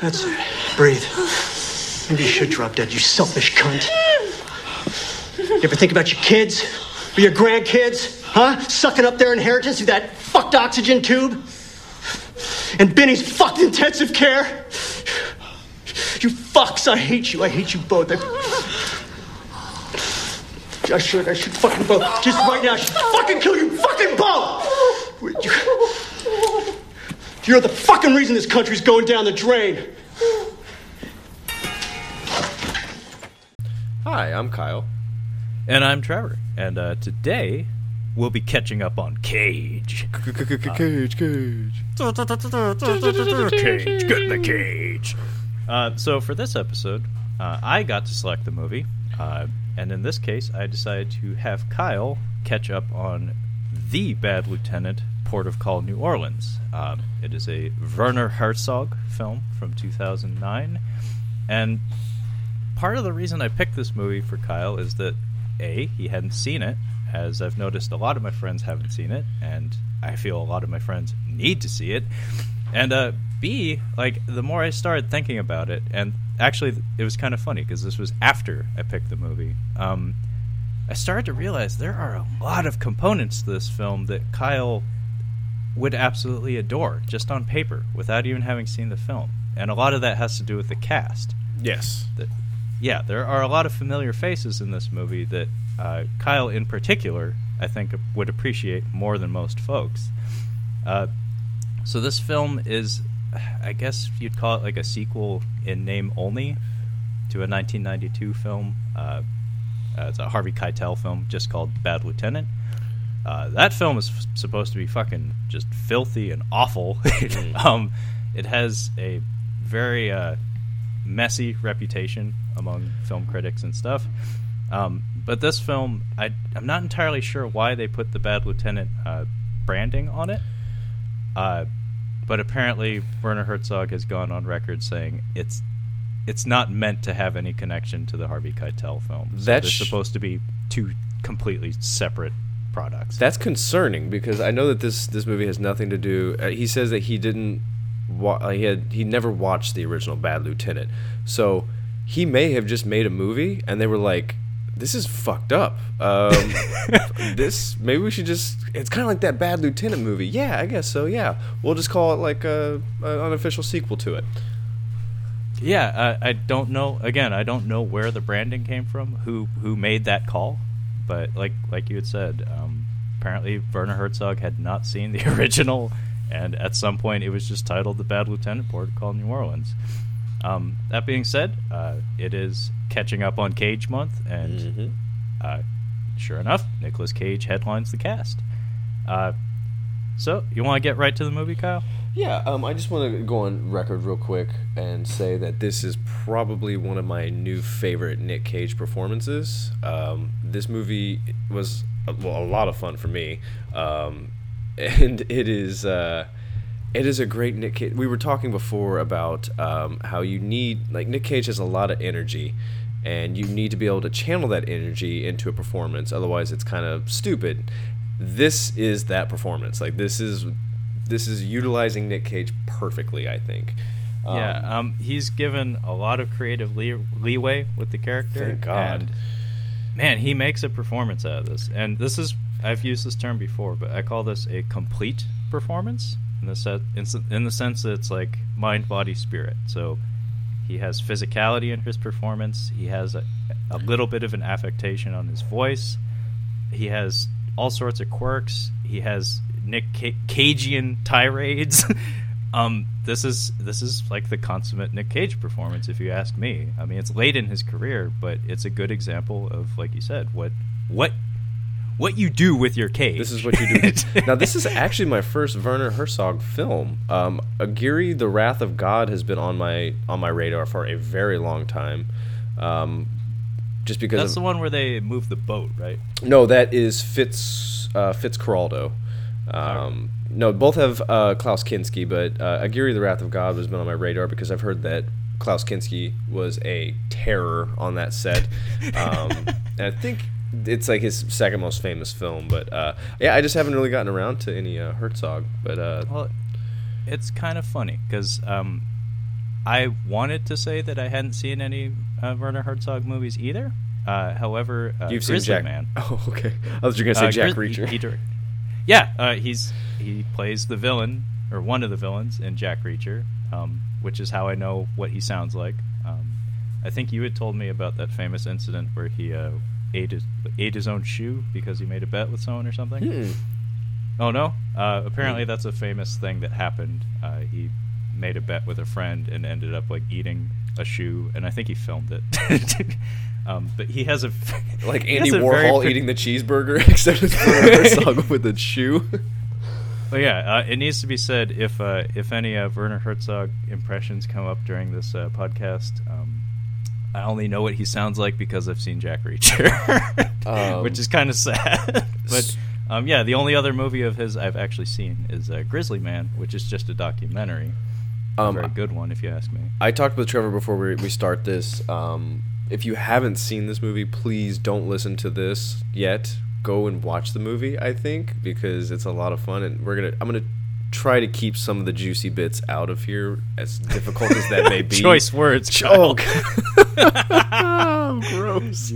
That's it. Breathe. Maybe you should drop dead, you selfish cunt. You ever think about your kids? Or your grandkids? Huh? Sucking up their inheritance through that fucked oxygen tube? And Benny's fucked intensive care? You fucks, I hate you. I hate you both. I, I should, I should fucking both. Just right now, I should fucking kill you fucking both! You- You're the fucking reason this country's going down the drain. Hi, I'm Kyle. And I'm Trevor. And uh, today we'll be catching up on Cage. Cage, cage. Cage, get in the cage. Uh, so for this episode, uh, I got to select the movie, uh, and in this case, I decided to have Kyle catch up on the Bad Lieutenant, Port of Call, New Orleans. Um, it is a Werner Herzog film from 2009, and part of the reason I picked this movie for Kyle is that a he hadn't seen it, as I've noticed a lot of my friends haven't seen it, and I feel a lot of my friends need to see it. And uh, B, like the more I started thinking about it, and actually it was kind of funny because this was after I picked the movie. Um, I started to realize there are a lot of components to this film that Kyle would absolutely adore just on paper without even having seen the film, and a lot of that has to do with the cast Yes. that yeah, there are a lot of familiar faces in this movie that uh, Kyle, in particular, I think would appreciate more than most folks. Uh, so this film is, I guess you'd call it like a sequel in name only to a 1992 film. Uh, uh, it's a Harvey Keitel film just called Bad Lieutenant. Uh, that film is f- supposed to be fucking just filthy and awful. um, it has a very uh, messy reputation among film critics and stuff. Um, but this film, I, I'm not entirely sure why they put the Bad Lieutenant uh, branding on it. Uh, but apparently, Werner Herzog has gone on record saying it's it's not meant to have any connection to the Harvey Keitel film. So That's they're supposed to be two completely separate products. That's concerning because I know that this this movie has nothing to do. Uh, he says that he didn't. Wa- uh, he had he never watched the original Bad Lieutenant, so he may have just made a movie and they were like, "This is fucked up. Um, this maybe we should just." It's kind of like that Bad Lieutenant movie. Yeah, I guess so. Yeah, we'll just call it like a, an unofficial sequel to it. Yeah, I, I don't know. Again, I don't know where the branding came from, who who made that call, but like like you had said, um, apparently Werner Herzog had not seen the original, and at some point it was just titled "The Bad Lieutenant Called New Orleans." Um, that being said, uh, it is catching up on Cage Month, and Mhm. uh, sure enough, Nicolas Cage headlines the cast. Uh, so, you want to get right to the movie, Kyle? Yeah, um, I just want to go on record real quick and say that this is probably one of my new favorite Nick Cage performances. Um, this movie was a, well, a lot of fun for me, um, and it is uh, it is a great Nick Cage. We were talking before about um, how you need like Nick Cage has a lot of energy. And you need to be able to channel that energy into a performance, otherwise it's kind of stupid. This is that performance. Like this is this is utilizing Nick Cage perfectly, I think. Um, yeah, um, he's given a lot of creative lee- leeway with the character. Thank God. And, man, he makes a performance out of this. And this is, I've used this term before, but I call this a complete performance in the, set, in, in the sense that it's like mind, body, spirit. So he has physicality in his performance, he has a, a little bit of an affectation on his voice, he has all sorts of quirks, he has Nick Ca- Cagean tirades. um, this is this is like the consummate Nick Cage performance, if you ask me. I mean, it's late in his career, but it's a good example of, like you said, what what what you do with your cage. This is what you do. now, this is actually my first Werner Herzog film. Um, Aguirre, The Wrath of God, has been on my on my radar for a very long time. Um, just because That's of, the one where they move the boat, right? No, that is Fitz uh, Fitzcarraldo. Um, no, both have uh, Klaus Kinski, but uh, Aguirre, The Wrath of God, has been on my radar because I've heard that Klaus Kinski was a terror on that set. Um, and I think it's like his second most famous film. But uh, yeah, I just haven't really gotten around to any uh, Herzog. But uh, Well, it's kind of funny because um, I wanted to say that I hadn't seen any uh, Werner Herzog movies either. Uh, however, uh, You've seen Grizzly Jack. Man. Oh, okay. I was gonna say Jack Grizz- Reacher. he- he yeah, uh, he's he plays the villain or one of the villains in Jack Reacher, um, which is how I know what he sounds like. Um, I think you had told me about that famous incident where he uh, ate his ate his own shoe because he made a bet with someone or something. Hmm. Oh no! Uh, apparently, that's a famous thing that happened. Uh, he made a bet with a friend and ended up like eating a shoe, and I think he filmed it. um, but he has a like Andy Warhol par- eating the cheeseburger, except it's Werner Herzog with a shoe. Well, yeah, uh, it needs to be said if uh, if any uh, Werner Herzog impressions come up during this uh, podcast, um, I only know what he sounds like because I've seen Jack Reacher, Um, which is kind of sad. but um, yeah, the only other movie of his I've actually seen is uh, Grizzly Man, which is just a documentary. a Um, very good one, if you ask me. I talked with Trevor before we, we start this. If you haven't seen this movie, please don't listen to this yet. Go and watch the movie. I think because it's a lot of fun, and we're gonna. I'm gonna try to keep some of the juicy bits out of here, as difficult as that may be. Choice words. Oh, Kyle. gross.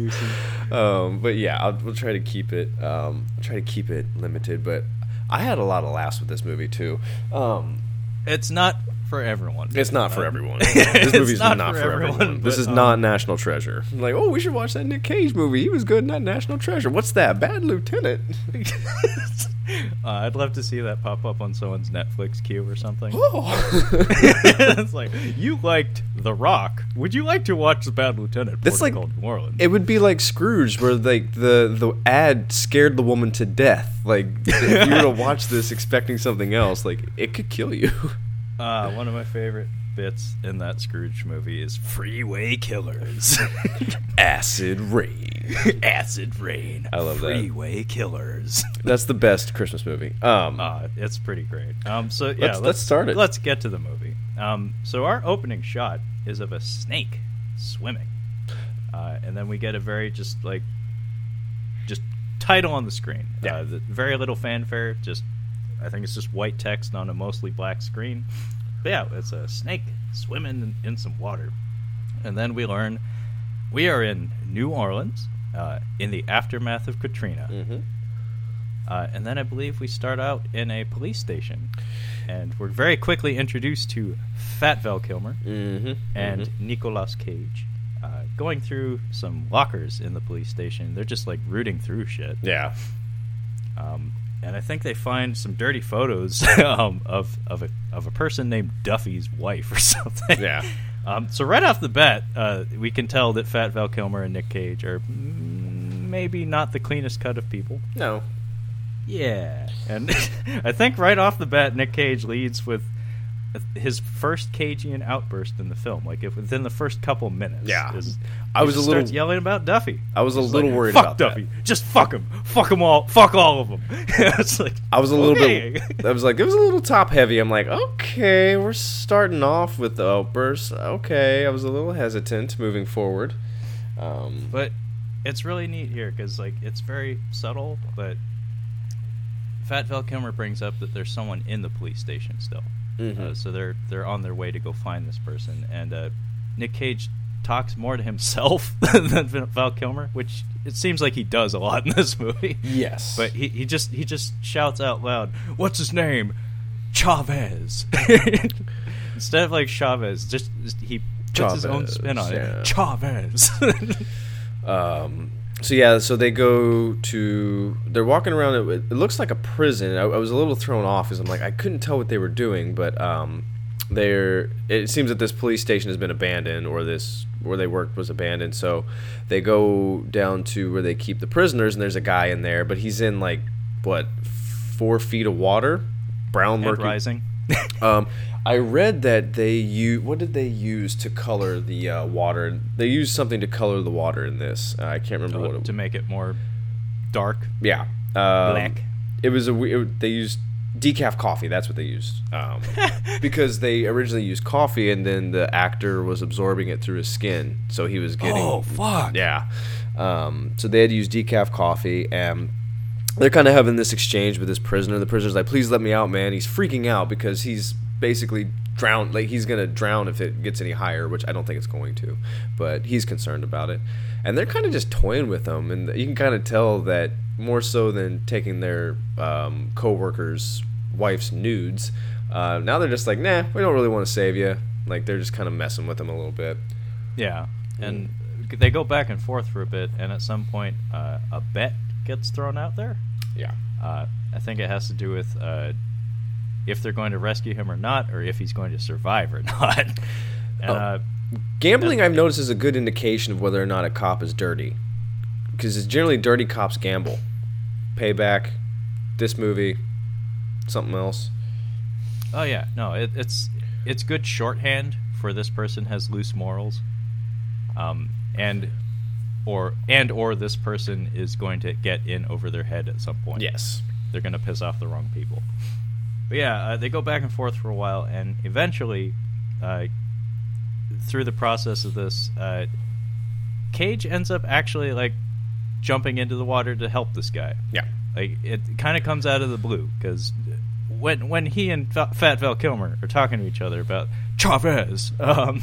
Um, but yeah, I'll, we'll try to keep it. Um, try to keep it limited. But I had a lot of laughs with this movie too. Um, It's not for everyone. it's not for everyone. This it's movie's not not, for everyone, everyone. This is um, not National Treasure. Like, oh, we should watch that Nick Cage movie. He was good in that National Treasure. What's that? Bad Lieutenant. uh, I'd love to see that pop up on someone's Netflix queue or something. Oh. it's like you liked The Rock. Would you like to watch The Bad Lieutenant? That's like- New Orleans. It would be like Scrooge, where like the the ad scared the woman to death. Like, if you were to watch this expecting something else, like it could kill you. Uh, one of my favorite bits in that Scrooge movie is Freeway Killers. Acid rain. Acid Rain. I love that. Freeway Killers. That's the best Christmas movie. Um, Uh, it's pretty great. Um, so yeah, Let's- let's start it. Let's get to the movie. Um, so our opening shot is of a snake swimming, uh, and then we get a very just like just title on the screen. Yeah. Uh, the, very little fanfare. Just I think it's just white text on a mostly black screen. But yeah, it's a snake swimming in, in some water, and then we learn we are in New Orleans uh, in the aftermath of Katrina. mhm. Uh, and then I believe we start out in a police station, and we're very quickly introduced to Fat Val Kilmer Mhm. and Mhm. Nicolas Cage, uh, going through some lockers in the police station. They're just like rooting through shit. yeah, Um, and I think they find some dirty photos um, of of a of a person named Duffy's wife or something. Yeah. Um, so right off the bat, uh, we can tell that Fat Val Kilmer and Nick Cage are mm, maybe not the cleanest cut of people. no, Yeah, and I think right off the bat, Nick Cage leads with his first Cagean outburst in the film. Like if within the first couple minutes, Yeah. is- I was a little- starts yelling about Duffy. I was a little like, worried about that. Duffy. Just fuck him. Fuck them all. Fuck all of them. it's like I was a little okay. bit. I was like, it was a little top heavy. I'm like, okay, we're starting off with the outburst. Okay, I was a little hesitant moving forward. Um, But it's really neat here because like it's very subtle, but Fat Val Kilmer brings up that there's someone in the police station still. Mhm. Uh, so they're they're on their way to go find this person, and uh, Nick Cage talks more to himself than Val Kilmer, which it seems like he does a lot in this movie. yes, But he, he just he just shouts out loud, "What's his name? Chavez." Instead of like Chavez, just, just- he puts his own spin on yeah. it. Chavez. Um, so yeah, so they go to. They're walking around. It, it looks like a prison. I, I was a little thrown off because I'm like I couldn't tell what they were doing, but um, they're. It seems that this police station has been abandoned, or this where they worked was abandoned. So they go down to where they keep the prisoners, and there's a guy in there, but he's in like what four feet of water, brown Head murky. rising. Um, I read that they use what did they use to color the uh, water? They used something to color the water in this. Uh, I can't remember what it to make it more dark, Yeah, um, black. It was a it, they used decaf coffee. That's what they used um, because they originally used coffee, and then the actor was absorbing it through his skin, so he was getting Oh, fuck. yeah. Um, so they had to use decaf coffee, and they're kind of having this exchange with this prisoner. The prisoner's like, "Please let me out, man." He's freaking out because he's basically drown. Like he's gonna drown if it gets any higher, which I don't think it's going to. But he's concerned about it, and they're kind of just toying with him, and you can kind of tell that more so than taking their um, co-workers' wife's nudes. Uh, now they're just like, nah, we don't really want to save you. Like they're just kind of messing with him a little bit. Yeah, and they go back and forth for a bit, and at some point, uh, a bet gets thrown out there. Yeah. Uh, I think it has to do with uh, if they're going to rescue him or not, or if he's going to survive or not. Oh. uh, Gambling, I've noticed, is a good indication of whether or not a cop is dirty. Because it's generally dirty cops gamble. Payback, this movie, something else. oh yeah, no, it, it's it's good shorthand for this person has loose morals, um, and or and or this person is going to get in over their head at some point. Yes. they're going to piss off the wrong people. But yeah, uh, they go back and forth for a while, and eventually, uh, through the process of this, uh, Cage ends up actually like jumping into the water to help this guy. Yeah. Like it kind of comes out of the blue because when when he and Fa- Fat Val Kilmer are talking to each other about Chavez, um,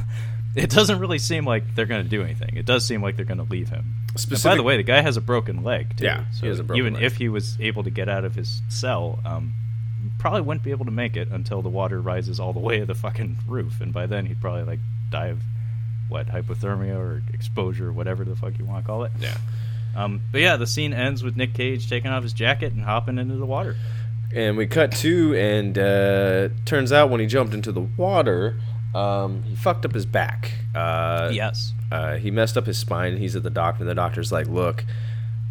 it doesn't really seem like they're going to do anything. It does seem like they're going to leave him. And by the way, the guy has a broken leg too. Yeah, so he has a broken even leg. if he was able to get out of his cell, um, probably wouldn't be able to make it until the water rises all the way to the fucking roof, and by then he'd probably like die of what hypothermia or exposure, or whatever the fuck you want to call it. Yeah. Um, but yeah, the scene ends with Nick Cage taking off his jacket and hopping into the water. And we cut to, and uh, turns out when he jumped into the water, um, he fucked up his back. Uh, yes. uh, he messed up his spine. He's at the doctor, and the doctor's like, "Look,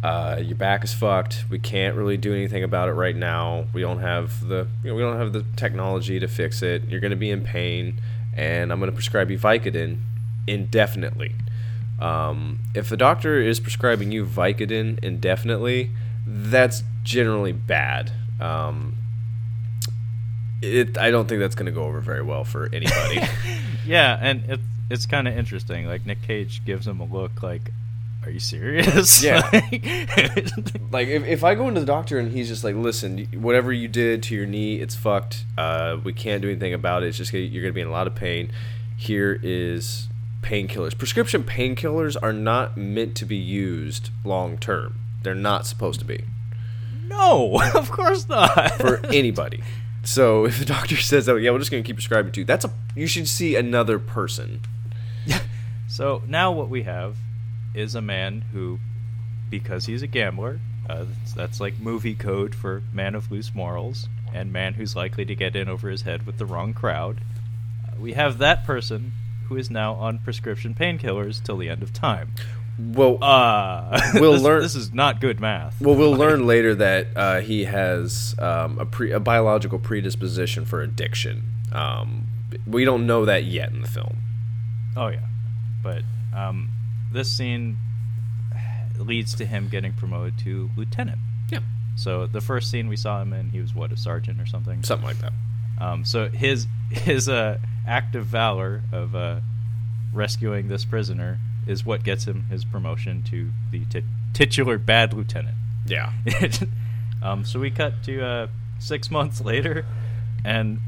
uh, your back is fucked. We can't really do anything about it right now. We don't have the you know, we don't have the technology to fix it. You're going to be in pain, and I'm going to prescribe you Vicodin indefinitely. Um, if the doctor is prescribing you Vicodin indefinitely, that's generally bad. Um, it I don't think that's going to go over very well for anybody. Yeah, and it, it's kind of interesting. Like Nick Cage gives him a look like, "Are you serious?" Yeah. Like- if, if I go into the doctor and he's just like, listen, whatever you did to your knee, it's fucked. Uh, we can't do anything about it. It's just gonna, you're gonna be in a lot of pain. Here is painkillers. Prescription painkillers are not meant to be used long term. They're not supposed to be no, of course not. for anybody. So if the doctor says that, yeah, we're just gonna keep prescribing to you. That's a you should see another person. So now what we have is a man who, because he's a gambler, uh, that's, that's like movie code for man of loose morals and man who's likely to get in over his head with the wrong crowd. Uh, we have that person who is now on prescription painkillers till the end of time. Well, Uh, We'll this, learn- This is not good math. Well, we'll learn later that uh, he has um, a, pre- a biological predisposition for addiction. Um, we don't know that yet in the film. Oh yeah, but um, this scene leads to him getting promoted to lieutenant. Yeah, So the first scene we saw him in, he was what a sergeant or something. something like that. Um, so his his uh, act of valor of uh, rescuing this prisoner is what gets him his promotion to the tit- titular bad lieutenant. Yeah, um, so we cut to uh, six months later, and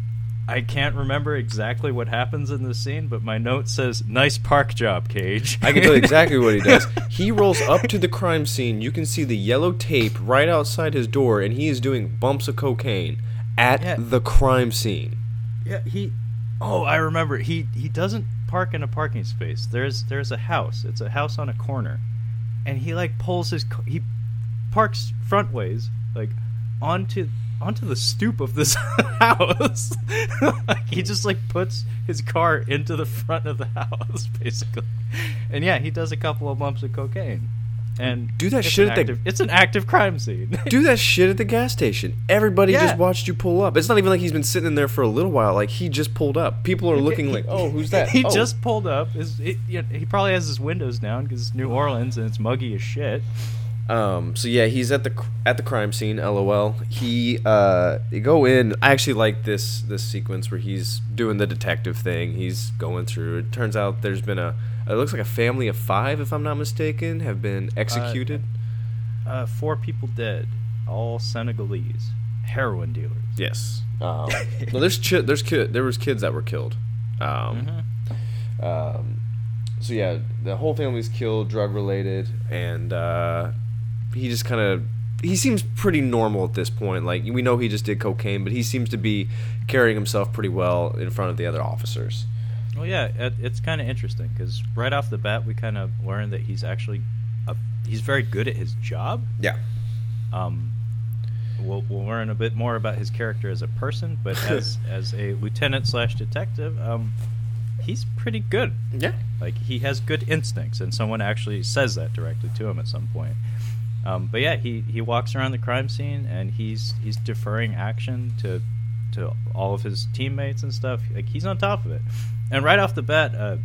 I can't remember exactly what happens in this scene, but my note says "nice park job, Cage." I can tell you exactly what he does. He rolls up to the crime scene. You can see the yellow tape right outside his door, and he is doing bumps of cocaine at Yeah. the crime scene. Yeah, he. Oh, I remember. He he doesn't park in a parking space. There's there's a house. It's a house on a corner, and he like pulls his he parks front ways like onto onto the stoop of this house. like, he just like puts his car into the front of the house basically, and yeah, he does a couple of bumps of cocaine. And Do that shit at the- active, It's an active crime scene. Do that shit at the gas station. Everybody Yeah. just watched you pull up. It's not even like he's been sitting in there for a little while. Like he just pulled up. People are looking like, "Oh, who's that?" He Oh. just pulled up. His, it, you know, he probably has his windows down because it's New Orleans and it's muggy as shit. Um, so yeah, he's at the at the crime scene. LOL. He uh, you go in. I actually like this this sequence where he's doing the detective thing. He's going through. It turns out there's been a. It looks like a family of five, if I'm not mistaken, have been executed. Uh, four people dead, all Senegalese. heroin dealers. Yes. Um, no, there's chi- there's kid there was kids that were killed. Um, um, so yeah, the whole family's killed, drug related, and uh, he just kind of he seems pretty normal at this point. Like we know he just did cocaine, but he seems to be carrying himself pretty well in front of the other officers. Well, yeah, it, it's kind of interesting because right off the bat, we kind of learn that he's actually a, he's very good at his job. Yeah. Um, we'll, we'll learn a bit more about his character as a person, but as as a lieutenant slash detective, um, he's pretty good. Yeah. Like he has good instincts, and someone actually says that directly to him at some point. Um, but yeah, he, he walks around the crime scene and he's he's deferring action to to all of his teammates and stuff. Like he's on top of it. And right off the bat, uh,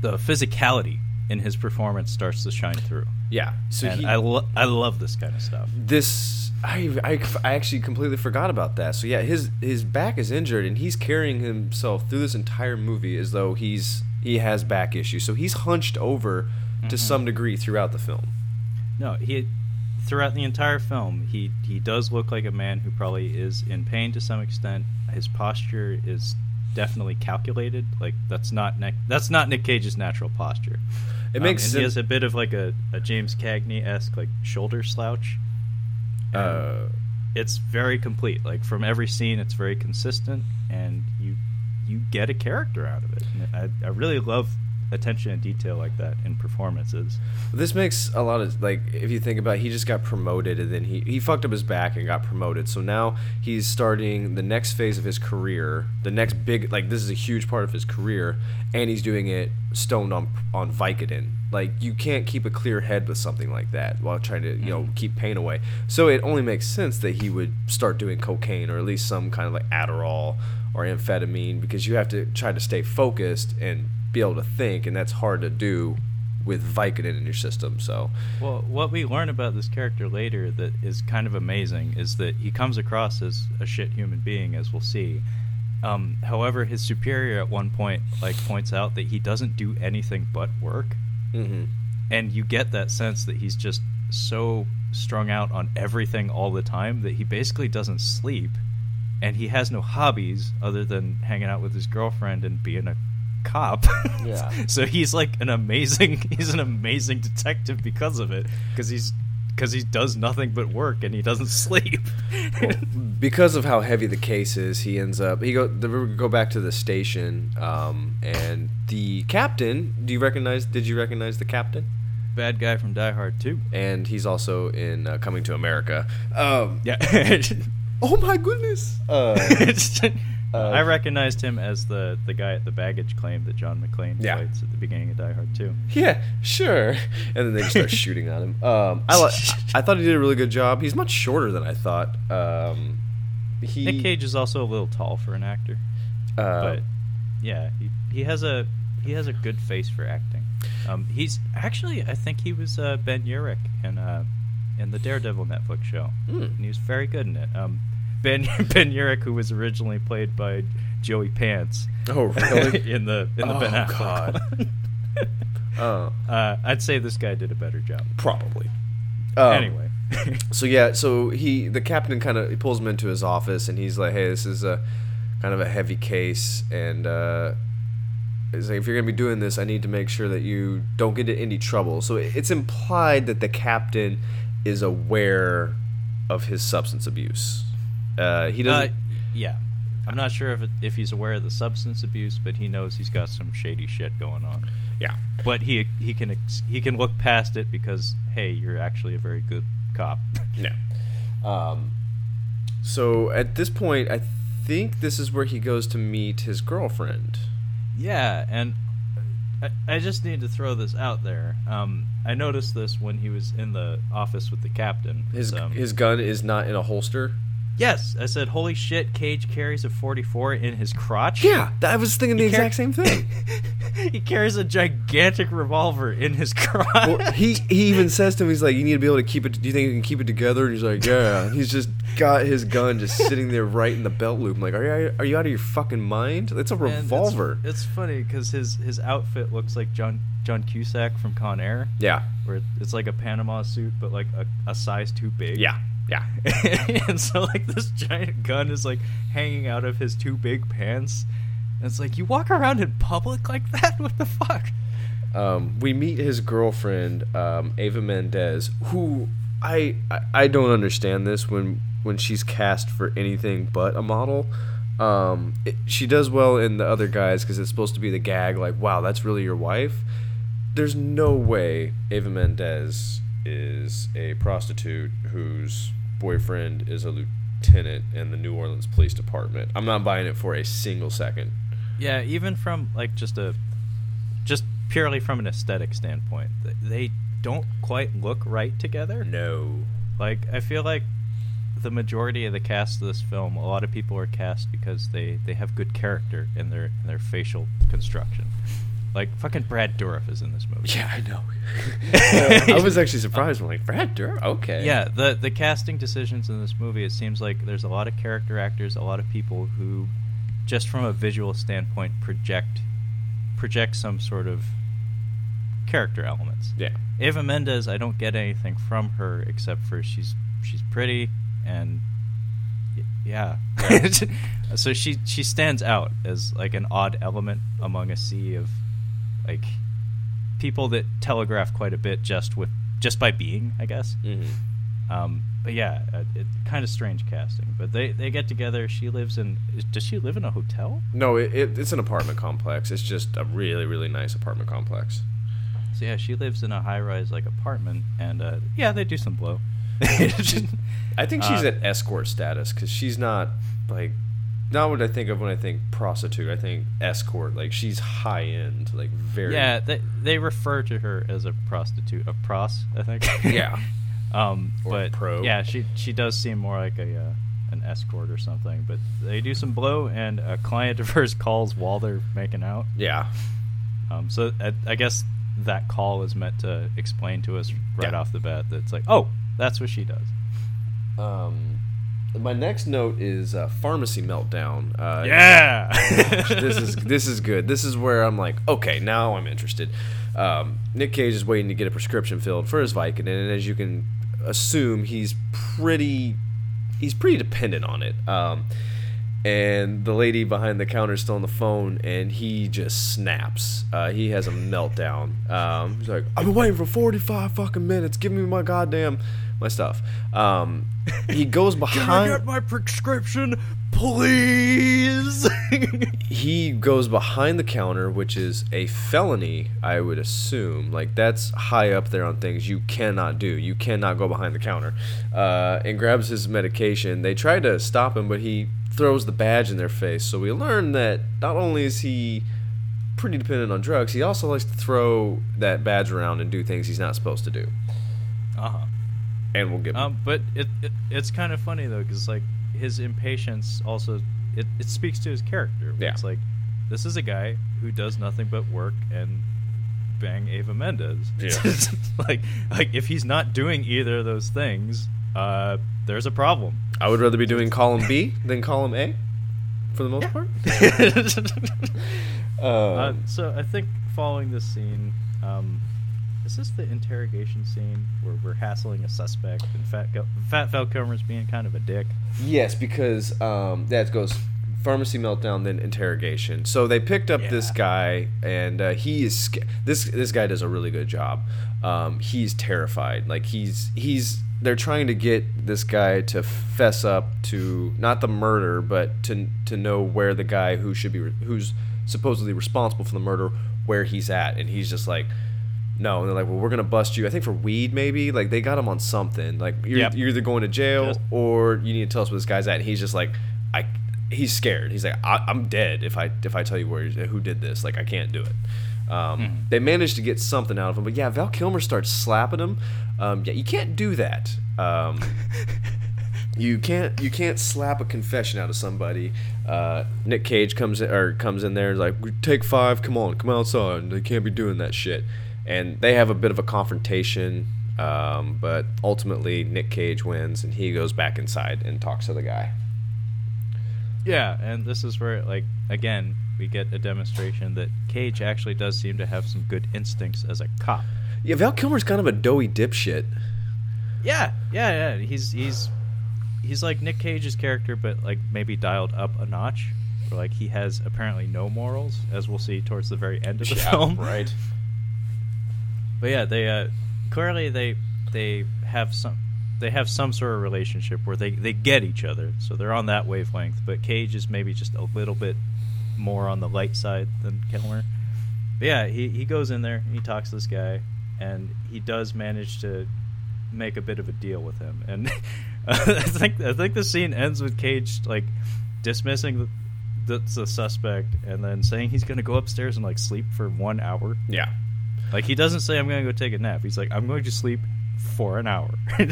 the physicality in his performance starts to shine through. Yeah. So he, I lo- I love this kind of stuff. this I, I, I actually completely forgot about that. So yeah, his his back is injured and he's carrying himself through this entire movie as though he's he has back issues. So he's hunched over to some degree throughout the film. No, he throughout the entire film, he he does look like a man who probably is in pain to some extent. His posture is definitely calculated. Like that's not Nick, that's not Nick Cage's natural posture. It Um, makes and sense. he has a bit of like a, a James Cagney esque like shoulder slouch. uh, It's very complete. Like from every scene, it's very consistent, and you you get a character out of it. And I, I really love attention and detail like that in performances. This makes a lot of like if you think about it, he just got promoted and then he, he fucked up his back and got promoted. So now he's starting the next phase of his career, the next big like this is a huge part of his career, and he's doing it stoned on on Vicodin. Like you can't keep a clear head with something like that while trying to you know mm. keep pain away. So it only makes sense that he would start doing cocaine or at least some kind of like Adderall or amphetamine because you have to try to stay focused and be able to think, and that's hard to do with Vicodin in your system. So Well, what we learn about this character later that is kind of amazing is that he comes across as a shit human being, as we'll see. Um, however, his superior at one point like points out that he doesn't do anything but work, hmm and you get that sense that he's just so strung out on everything all the time that he basically doesn't sleep, and he has no hobbies other than hanging out with his girlfriend and being a cop. Yeah. so he's like an amazing he's an amazing detective because of it because he's because he does nothing but work and he doesn't sleep. because of how heavy the case is, he ends up he go the, we go back to the station, um, and the captain. Do you recognize? Did you recognize the captain? Bad guy from Die Hard 2. And he's also in uh, Coming to America. Um, Yeah. oh my goodness. Uh, I recognized him as the the guy at the baggage claim that John McClane Yeah. fights at the beginning of Die Hard 2. yeah, sure. And then they just start shooting on him. Um, I li- I thought he did a really good job. He's much shorter than I thought. Um, he Nick Cage is also a little tall for an actor, uh, but yeah, he, he has a he has a good face for acting. Um, he's actually I think he was uh, Ben Urich in uh, in the Daredevil Netflix show, Hmm. and he was very good in it. Um, Ben Ben Urich, who was originally played by Joey Pants oh really? in the in the Oh, Ben Affleck God. one. Oh, uh, I'd say this guy did a better job. probably. Um, anyway, So yeah, so he the captain kind of he pulls him into his office and he's like, "Hey, this is a kind of a heavy case, and uh, he's like, if you're gonna be doing this, I need to make sure that you don't get into any trouble." So it's implied that the captain is aware of his substance abuse. Uh, he uh, doesn't. yeah, I'm not sure if it, if he's aware of the substance abuse, but he knows he's got some shady shit going on. yeah. But he he can ex- he can look past it because hey, you're actually a very good cop. No. Um, so at this point, I think this is where he goes to meet his girlfriend. yeah, and I, I just need to throw this out there. Um, I noticed this when he was in the office with the captain. His um, his gun is not in a holster. Yes, I said, holy shit, Cage carries a 44 in his crotch. Yeah, I was thinking the He car- exact same thing. he carries a gigantic revolver in his crotch. well, he he even says to him, he's like, "You need to be able to keep it. Do you think you can keep it together?" And he's like, "Yeah." He's just got his gun just sitting there right in the belt loop. I'm like, "Are you are you out of your fucking mind? It's a And it's- revolver." It's, funny because his his outfit looks like John John Cusack from Con Air, yeah, where it's like a Panama suit but like a, a size too big. yeah, Yeah. and so like this giant gun is like hanging out of his two big pants. And it's like you walk around in public like that? What the fuck? Um, we meet his girlfriend, um, Eva Mendes, who I, I I don't understand this when when she's cast for anything but a model. Um, it, she does well in the other guys because it's supposed to be the gag, like, wow, that's really your wife. There's no way Eva Mendes is a prostitute whose boyfriend is a lieutenant in the New Orleans Police Department. I'm not buying it for a single second. Yeah, even from like just a just purely from an aesthetic standpoint, they don't quite look right together. No. Like I feel like the majority of the cast of this film, a lot of people are cast because they they have good character in their in their facial construction. Like fucking Brad Dourif is in this movie. Yeah, I know. I was actually surprised. I'm like, Brad Dourif? Okay. Yeah, the the casting decisions in this movie, it seems like there's a lot of character actors, a lot of people who, just from a visual standpoint, project project some sort of character elements. Yeah. Eva Mendes, I don't get anything from her except for she's she's pretty and y- yeah. so she she stands out as like an odd element among a sea of like people that telegraph quite a bit just with just by being, I guess. Mm-hmm. Um, but yeah, uh, it, kind of strange casting. But they they get together. She lives in. Does she live in a hotel? No, it, it, it's an apartment complex. It's just a really, really nice apartment complex. So yeah, she lives in a high rise like apartment, and uh, yeah, they do some blow. I think she's Uh, at escort status because she's not like not what I think of when I think prostitute. I think escort. Like she's high end, like very. yeah, they they refer to her as a prostitute, a pros, I think. Yeah. um, Or but pro. yeah, she she does seem more like a uh, an escort or something. But they do some blow, and a client of hers calls while they're making out. Yeah. Um, so I, I guess that call is meant to explain to us right Yeah. off the bat that it's like, oh, that's what she does. Um, my next note is uh, pharmacy meltdown. Uh, Yeah. this is this is good. This is where I'm like, okay, now I'm interested. Um, Nick Cage is waiting to get a prescription filled for his Vicodin, and as you can assume, he's pretty he's pretty dependent on it. Um, and the lady behind the counter is still on the phone, and he just snaps. Uh, he has a meltdown. Um, he's like, "I've been waiting for 45 fucking minutes. Give me my goddamn my stuff." Um, he goes behind. Get my prescription, please? he goes behind the counter, which is a felony, I would assume. Like that's high up there on things you cannot do. You cannot go behind the counter, uh, and grabs his medication. They try to stop him, but he throws the badge in their face. So we learn that not only is he pretty dependent on drugs, he also likes to throw that badge around and do things he's not supposed to do. uh-huh. And we'll get Um, but it, it it's kind of funny though, because like his impatience also it, it speaks to his character. Yeah. It's like this is a guy who does nothing but work and bang Eva Mendes. Yeah. like like if he's not doing either of those things, uh, there's a problem. I would rather be doing column B than column A, for the most part. Uh, Um, so I think following this scene, um, is this the interrogation scene where we're hassling a suspect and Fat Gal- Fat Val Kilmer's being kind of a dick? Yes, because um, that goes pharmacy meltdown, then interrogation. So they picked up this guy, and uh, he is this this guy does a really good job. Um, he's terrified. Like he's he's they're trying to get this guy to fess up to not the murder, but to to know where the guy who should be who's supposedly responsible for the murder where he's at, and he's just like. No, and they're like, well, we're gonna bust you. I think for weed, maybe. Like they got him on something. Like you're, Yep. you're either going to jail Just- or you need to tell us where this guy's at. And he's just like, I, he's scared. He's like, I, I'm dead if I if I tell you where who did this. Like I can't do it. Um, They managed to get something out of him, but yeah, Val Kilmer starts slapping him. Um, yeah, you can't do that. Um, you can't you can't slap a confession out of somebody. Uh, Nick Cage comes in or comes in there and is like, take five, come on, come outside. They can't be doing that shit. And they have a bit of a confrontation, um, but ultimately Nick Cage wins and he goes back inside and talks to the guy. Yeah, and this is where, like, again, we get a demonstration that Cage actually does seem to have some good instincts as a cop. Yeah, Val Kilmer's kind of a doughy dipshit. Yeah, yeah, yeah. He's he's he's like Nick Cage's character, but like maybe dialed up a notch. Where, like he has apparently no morals, as we'll see towards the very end of the film. right. But yeah, they uh, clearly they they have some they have some sort of relationship where they they get each other, so they're on that wavelength. But Cage is maybe just a little bit more on the light side than Kilmer. But yeah, he he goes in there, he talks to this guy, and he does manage to make a bit of a deal with him. And I think I think the scene ends with Cage like dismissing the, the, the suspect and then saying he's going to go upstairs and like sleep for one hour. Yeah. Like he doesn't say I'm going to go take a nap. He's like I'm going to sleep for an hour.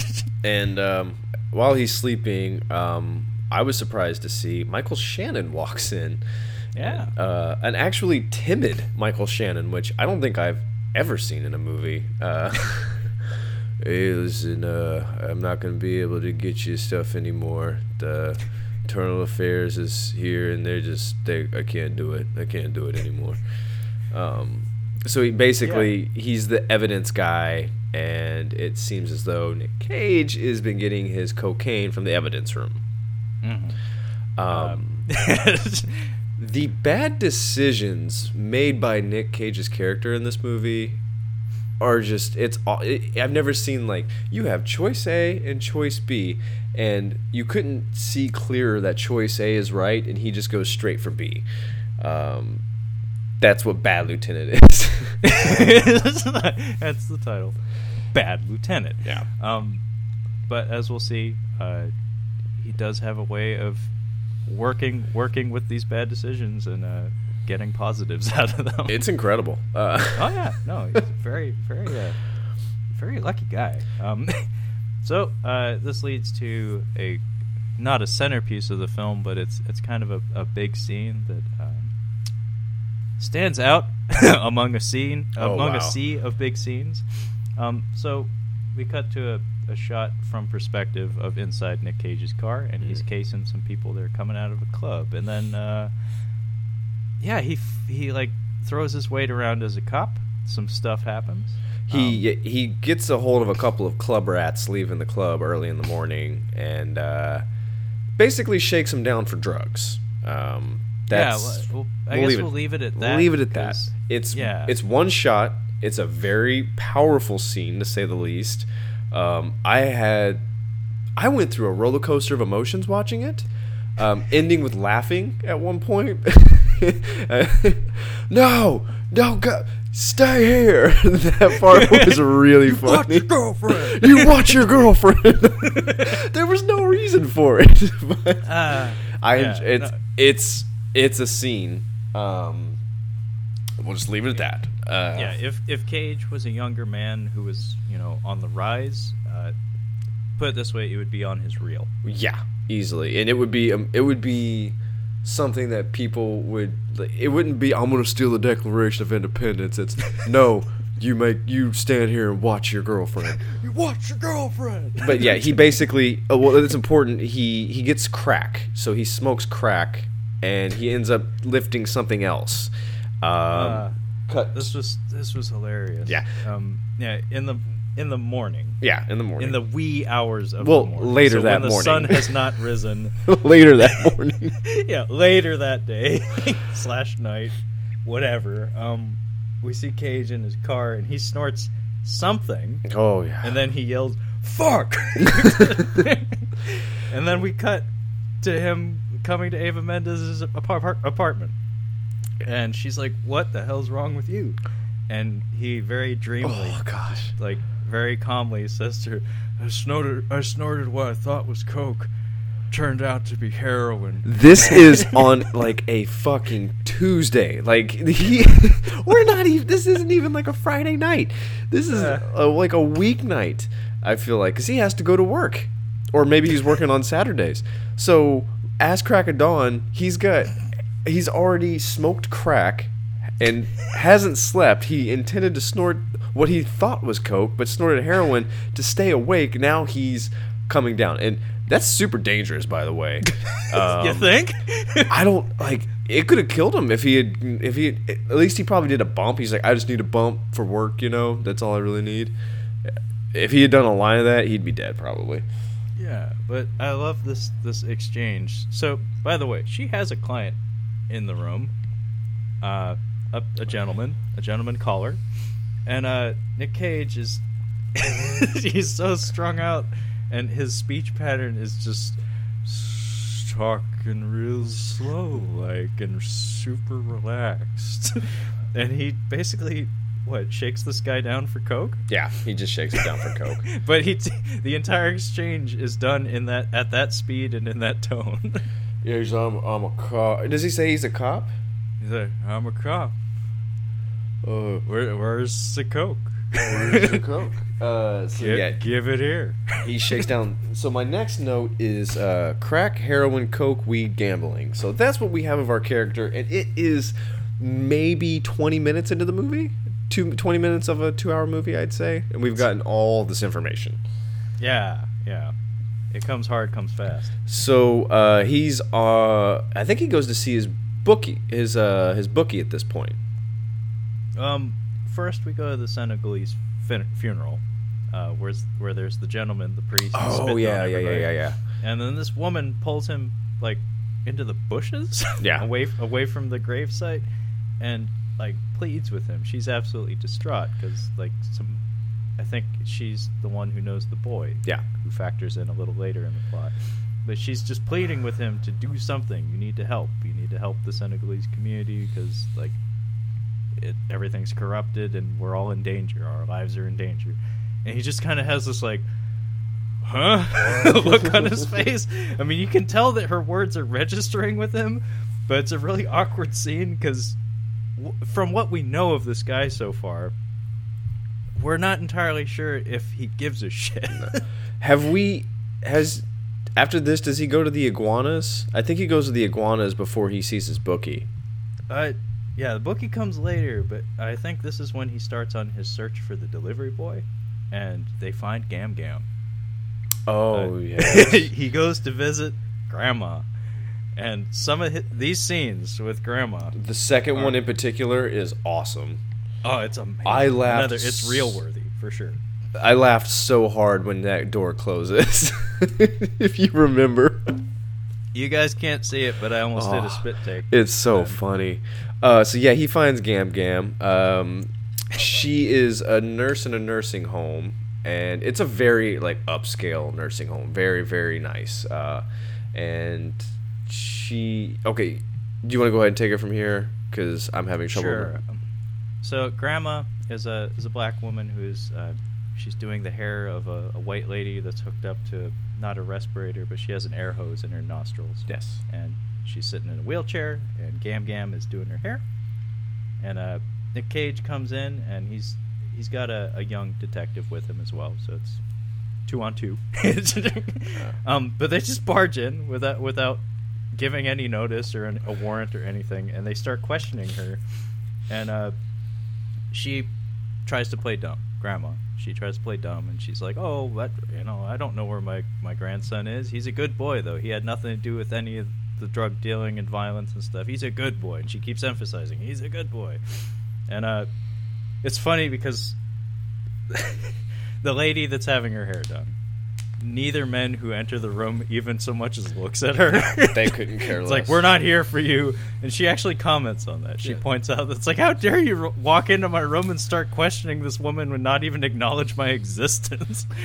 And um, while he's sleeping, um, I was surprised to see Michael Shannon walks in. yeah. Uh, an actually timid Michael Shannon, which I don't think I've ever seen in a movie. Uh, hey, listen, uh, I'm not going to be able to get you stuff anymore. The Internal Affairs is here, and they're just, they, I can't do it. I can't do it anymore. Um, so he basically, he's the evidence guy, and it seems as though Nick Cage has been getting his cocaine from the evidence room. Mhm. Um, the bad decisions made by Nick Cage's character in this movie are just it's all it, I've never seen like you have choice A and choice B and you couldn't see clearer that choice A is right and he just goes straight for B. Um, that's what Bad Lieutenant is. That's the title. Bad Lieutenant. Yeah. Um, but as we'll see, uh, he does have a way of working working with these bad decisions and uh, getting positives out of them. it's incredible. Uh, oh yeah, no, he's a very very uh, very lucky guy. Um, so uh, this leads to a not a centerpiece of the film, but it's it's kind of a, a big scene that um, stands out among a scene Oh, among wow. a sea of big scenes. Um, so we cut to a, a shot from perspective of inside Nick Cage's car, and he's Mhm. casing some people that are coming out of a club, and then uh, yeah, he f- he like throws his weight around as a cop. Some stuff happens. He he gets a hold of a couple of club rats leaving the club early in the morning and uh, basically shakes them down for drugs. Um, that's yeah, well, I we'll guess leave it- we'll leave it at that. We'll leave it at that. It's yeah. it's one shot. It's a very powerful scene to say the least. Um, I had I went through a roller coaster of emotions watching it, um, ending with laughing at one point. no, no, go, stay here. that part was really funny. Watch your girlfriend. you watch your girlfriend. there was no reason for it. Uh, I Yeah, it's no. it's it's a scene. Um, we'll just leave it at that. Uh, yeah, if if Cage was a younger man who was you know on the rise, uh, put it this way, it would be on his reel. yeah, easily, and it would be um, it would be something that people would. It wouldn't be I'm going to steal the Declaration of Independence. It's no. You make you stand here and watch your girlfriend. You watch your girlfriend. But yeah, he basically. Oh, well, it's important. He he gets crack, so he smokes crack, and he ends up lifting something else. Um, Uh, cut. this was this was hilarious. Yeah. Um. Yeah. In the in the morning. Yeah, in the morning. In the wee hours of Well, the morning. Well, later so that when the sun has not risen. later that morning. yeah, later that day slash night, whatever. Um, we see Cage in his car and he snorts something, Oh yeah. and then he yells "fuck," and then we cut to him coming to Eva Mendes's apartment, and she's like, "What the hell's wrong with you?" And he very dreamily, oh gosh. like very calmly, says to her, "I snorted, I snorted what I thought was coke." Turned out to be heroin. This is on like a fucking Tuesday. Like he, we're not even. This isn't even like a Friday night. This is a, like a weeknight. I feel like because he has to go to work, or maybe he's working on Saturdays. So ass crack of dawn, he's got he's already smoked crack and hasn't slept. He intended to snort what he thought was coke, but snorted heroin to stay awake. Now he's coming down, and that's super dangerous, by the way. Um, you think? I don't like. It could have killed him if he had. If he had, at least he probably did a bump. He's like, I just need a bump for work. You know, that's all I really need. If he had done a line of that, he'd be dead probably. Yeah, but I love this this exchange. So, by the way, she has a client in the room, uh, a, a gentleman, a gentleman caller, and uh, Nick Cage is he's so strung out, and his speech pattern is just talking real slow, like and super relaxed, and he basically what shakes this guy down for coke. Yeah, he just shakes it down for coke. but he t- the entire exchange is done in that at that speed and in that tone. Yeah, he's I'm, I'm a cop. Does he say he's a cop? He's like, "I'm a cop. Uh, Where, where's the coke? where's the coke? Uh, so Gi- yeah, give it here." he shakes down. So my next note is uh, crack, heroin, coke, weed, gambling. So that's what we have of our character, and it is maybe 20 minutes into the movie. Two, 20 minutes of a two-hour movie, I'd say, and we've gotten all this information. Yeah, yeah. It comes hard, comes fast. So uh, he's, uh, I think he goes to see his bookie, his uh, his bookie at this point. Um, first we go to the Senegalese fin- funeral, uh, where's where there's the gentleman, the priest. who's spitting on Oh, yeah, yeah, everybody. yeah, yeah. And then this woman pulls him like into the bushes, Yeah. away away from the gravesite, and like pleads with him. She's absolutely distraught because like some, I think she's the one who knows the boy. Yeah. who factors in a little later in the plot. But she's just pleading with him to do something. You need to help. You need to help the Senegalese community because like it, everything's corrupted and we're all in danger. Our lives are in danger. And he just kind of has this like, huh, look on his face. I mean, you can tell that her words are registering with him, but it's a really awkward scene because from what we know of this guy so far, we're not entirely sure if he gives a shit. Have we has after this does he go to the iguanas? I think he goes to the iguanas before he sees his bookie. Uh, yeah, the bookie comes later, but I think this is when he starts on his search for the delivery boy, and they find Gam Gam. Oh Uh, yeah. he goes to visit Grandma, and some of hi these scenes with Grandma. the second one in particular is awesome. Oh, it's amazing. I laughed Another, it's real worthy for sure. I laughed so hard when that door closes. if you remember. You guys can't see it, but I almost did Oh. a spit take. It's so funny. Uh, so yeah, he finds Gam Gam. Um, she is a nurse in a nursing home, and it's a very like upscale nursing home. Very very nice. Uh, and she okay. Do you want to go ahead and take it from here? Because I'm having trouble. Sure. So grandma is a is a black woman who's uh, she's doing the hair of a, a white lady that's hooked up to not a respirator, but she has an air hose in her nostrils. Yes. And she's sitting in a wheelchair, and Gam Gam is doing her hair. And uh, Nick Cage comes in, and he's he's got a, a young detective with him as well, so it's two on two. um, but they just barge in without without giving any notice or an, a warrant or anything, and they start questioning her. And uh, she tries to play dumb, Grandma. She tries to play dumb, and she's like, "Oh, what? You know, I don't know where my my grandson is. He's a good boy, though. He had nothing to do with any of the drug dealing and violence and stuff. He's a good boy." And she keeps emphasizing, "He's a good boy." And uh, it's funny because the lady that's having her hair done, neither men who enter the room even so much as looks at her. They couldn't care It's less. like we're not here for you, and she actually comments on that. She Yeah. points out that it's like, how dare you walk into my room and start questioning this woman and not even acknowledge my existence?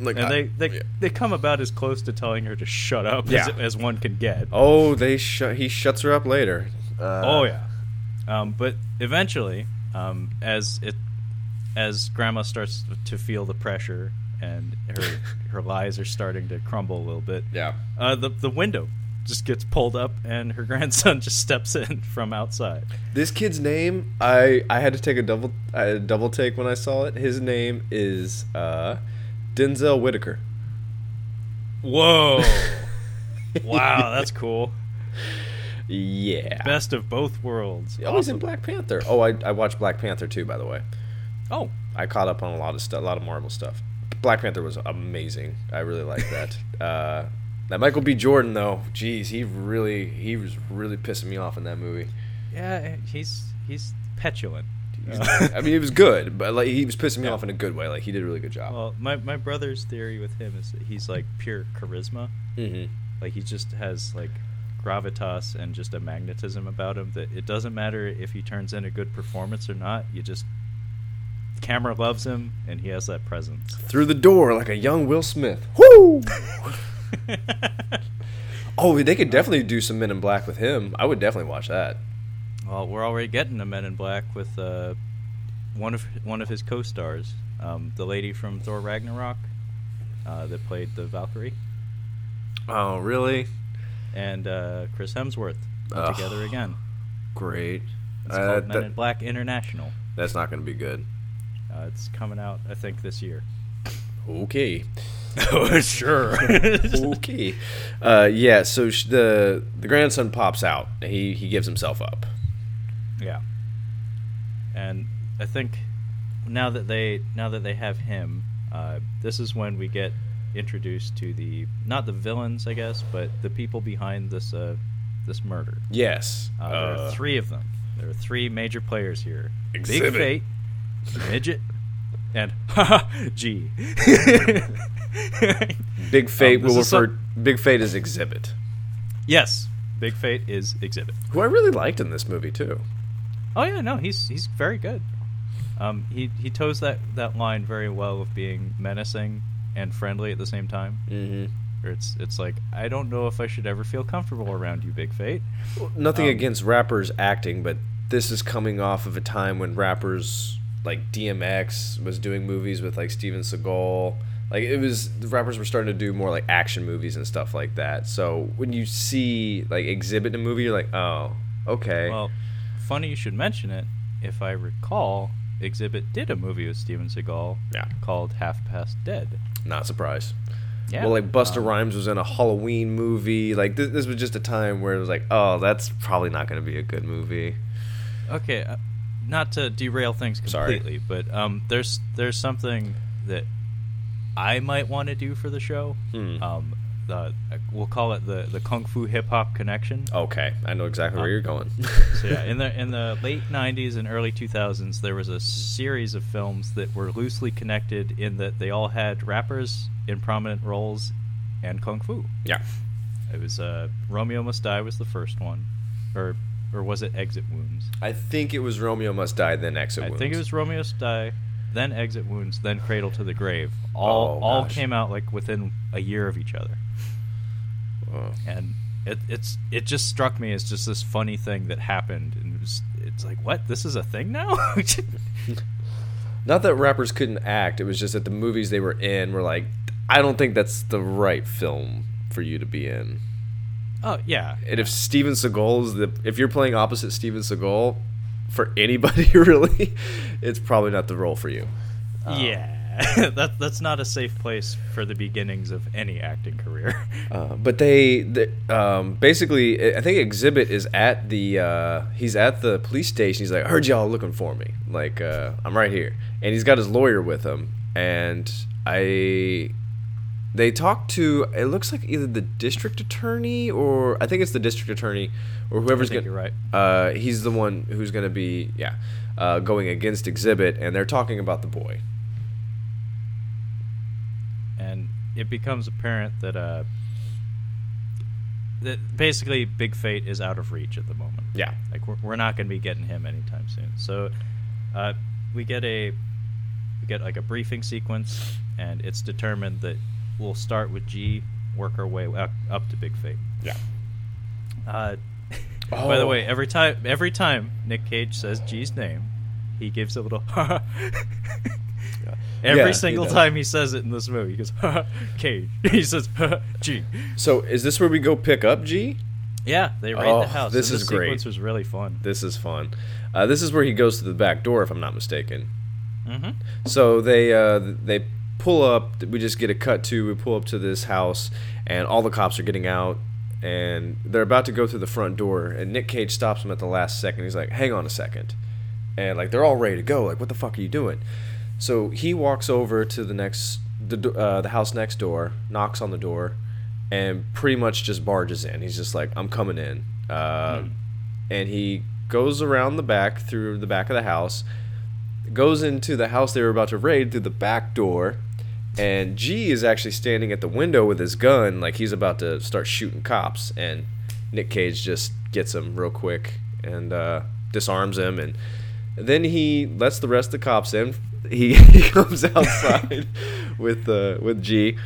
Like, and I- they they, yeah. they come about as close to telling her to shut up as, Yeah. as one can get. Oh, they shut. He shuts her up later. Uh, Oh yeah, um, but eventually, um, as it as Grandma starts to feel the pressure and her her lies are starting to crumble a little bit, Yeah. uh, the the window just gets pulled up and her grandson just steps in from outside. This kid's name, I I had to take a double a double take when I saw it. His name is uh, Denzel Whitaker. Whoa! wow, that's cool. Yeah. Best of both worlds. Oh, he's in Black Panther. Oh, I, I watched Black Panther too, by the way. Oh, I caught up on a lot of stuff, a lot of Marvel stuff. Black Panther was amazing. I really liked that. uh, that Michael B. Jordan though, geez, he really he was really pissing me off in that movie. yeah, he's he's petulant. He's- I mean, it was good, but like he was pissing me off in a good way. Like he did a really good job. Well, my my brother's theory with him is that he's like pure charisma. hmm Like he just has like gravitas and just a magnetism about him that it doesn't matter if he turns in a good performance or not. You just camera loves him and he has that presence. Through the door like a young Will Smith. Woo! oh, they could definitely do some Men in Black with him. I would definitely watch that. well, we're already getting a Men in Black with uh, one of one of his co-stars, um, the lady from Thor Ragnarok, uh, that played the Valkyrie, Oh, really? and uh, Chris Hemsworth put together again. Great. It's Uh, called Men that- in Black International. that's not going to be good. Uh, it's coming out, I think, this year. Okay. oh, sure. okay. Uh, yeah. So sh- the the grandson pops out. He he gives himself up. Yeah. And I think now that they now that they have him, uh, this is when we get introduced to the not the villains, I guess, but the people behind this uh, this murder. Yes. Uh, there Uh, are three of them. There are three major players here: Xzibit. Big Fate, Midget, and G. Big Fate Um, will is some- Big Fate is Xzibit, yes, Big Fate is Xzibit. who I really liked in this movie too. Oh yeah, no, he's he's very good. Um, he he toes that that line very well of being menacing and friendly at the same time. Mm-hmm. It's it's like I don't know if I should ever feel comfortable around you, Big Fate. Nothing Um, against rappers acting, but this is coming off of a time when rappers like DMX was doing movies with like Steven Seagal. Like it was the rappers were starting to do more like action movies and stuff like that. So when you see like Xzibit in a movie, you're like, oh, okay. Well, funny you should mention it. If I recall, Xzibit did a movie with Steven Seagal yeah, called Half Past Dead. not surprised. Yeah. Well, like Busta um, Rhymes was in a Halloween movie. Like this, this was just a time where it was like, oh, that's probably not going to be a good movie. Okay, uh, not to derail things Sorry. completely, but um, there's there's something that I might want to do for the show. Hmm. Um, the, we'll call it the the kung fu hip hop connection. Okay, I know exactly where Uh, you're going. So yeah, in the in the late '90s and early 2000s, there was a series of films that were loosely connected in that they all had rappers in prominent roles and kung fu. yeah. It was uh, Romeo Must Die was the first one, or or was it Exit Wounds? I think it was Romeo Must Die, then Exit Wounds. I Wounds. think it was Romeo Must Die, then Exit Wounds, then Cradle to the Grave. All Oh, all gosh. came out like within a year of each other, Oh. and it it's it just struck me as just this funny thing that happened, and it was it's like what this is a thing now. Not that rappers couldn't act, it was just that the movies they were in were like, I don't think that's the right film for you to be in. Oh yeah, And if Steven Seagal is the, if you're playing opposite Steven Seagal, for anybody really, it's probably not the role for you. yeah. that that's not a safe place for the beginnings of any acting career. Uh, but they, the, um, basically, I think Xzibit is at the, uh, he's at the police station. He's like, I heard y'all looking for me. Like, uh, I'm right here. And he's got his lawyer with him. And I, they talk to, it looks like either the district attorney or, I think it's the district attorney or whoever's going right. Uh, he's the one who's going to be, yeah, uh, going against Xzibit. And they're talking about the boy. and it becomes apparent that uh that basically Big Fate is out of reach at the moment. Yeah. Like we're, we're not going to be getting him anytime soon. So uh, we get a we get like a briefing sequence, and it's determined that we'll start with G, work our way up, up to Big Fate. Yeah. Uh, By the Oh. way, every time every time Nick Cage says G's name, he gives a little. Every Yeah, single does. time he says it in this movie, he goes Cage. He says G. So is this where we go pick up G? Yeah, they raid Oh, the house. this and is great. Sequence was really fun. This is fun. Uh, this is where he goes to the back door, if I'm not mistaken. hmm So they uh, they pull up. We just get a cut to. We pull up to this house, and all the cops are getting out, and they're about to go through the front door. And Nick Cage stops them at the last second. He's like, "Hang on a second. and like they're all ready to go. Like, what the fuck are you doing? So he walks over to the next the uh, the house next door, knocks on the door, and pretty much just barges in. He's just like, "I'm coming in," uh, and he goes around the back through the back of the house, goes into the house they were about to raid through the back door, and G is actually standing at the window with his gun, like he's about to start shooting cops. And Nick Cage just gets him real quick and uh, disarms him, and then he lets the rest of the cops in. He, he comes outside with uh, with G.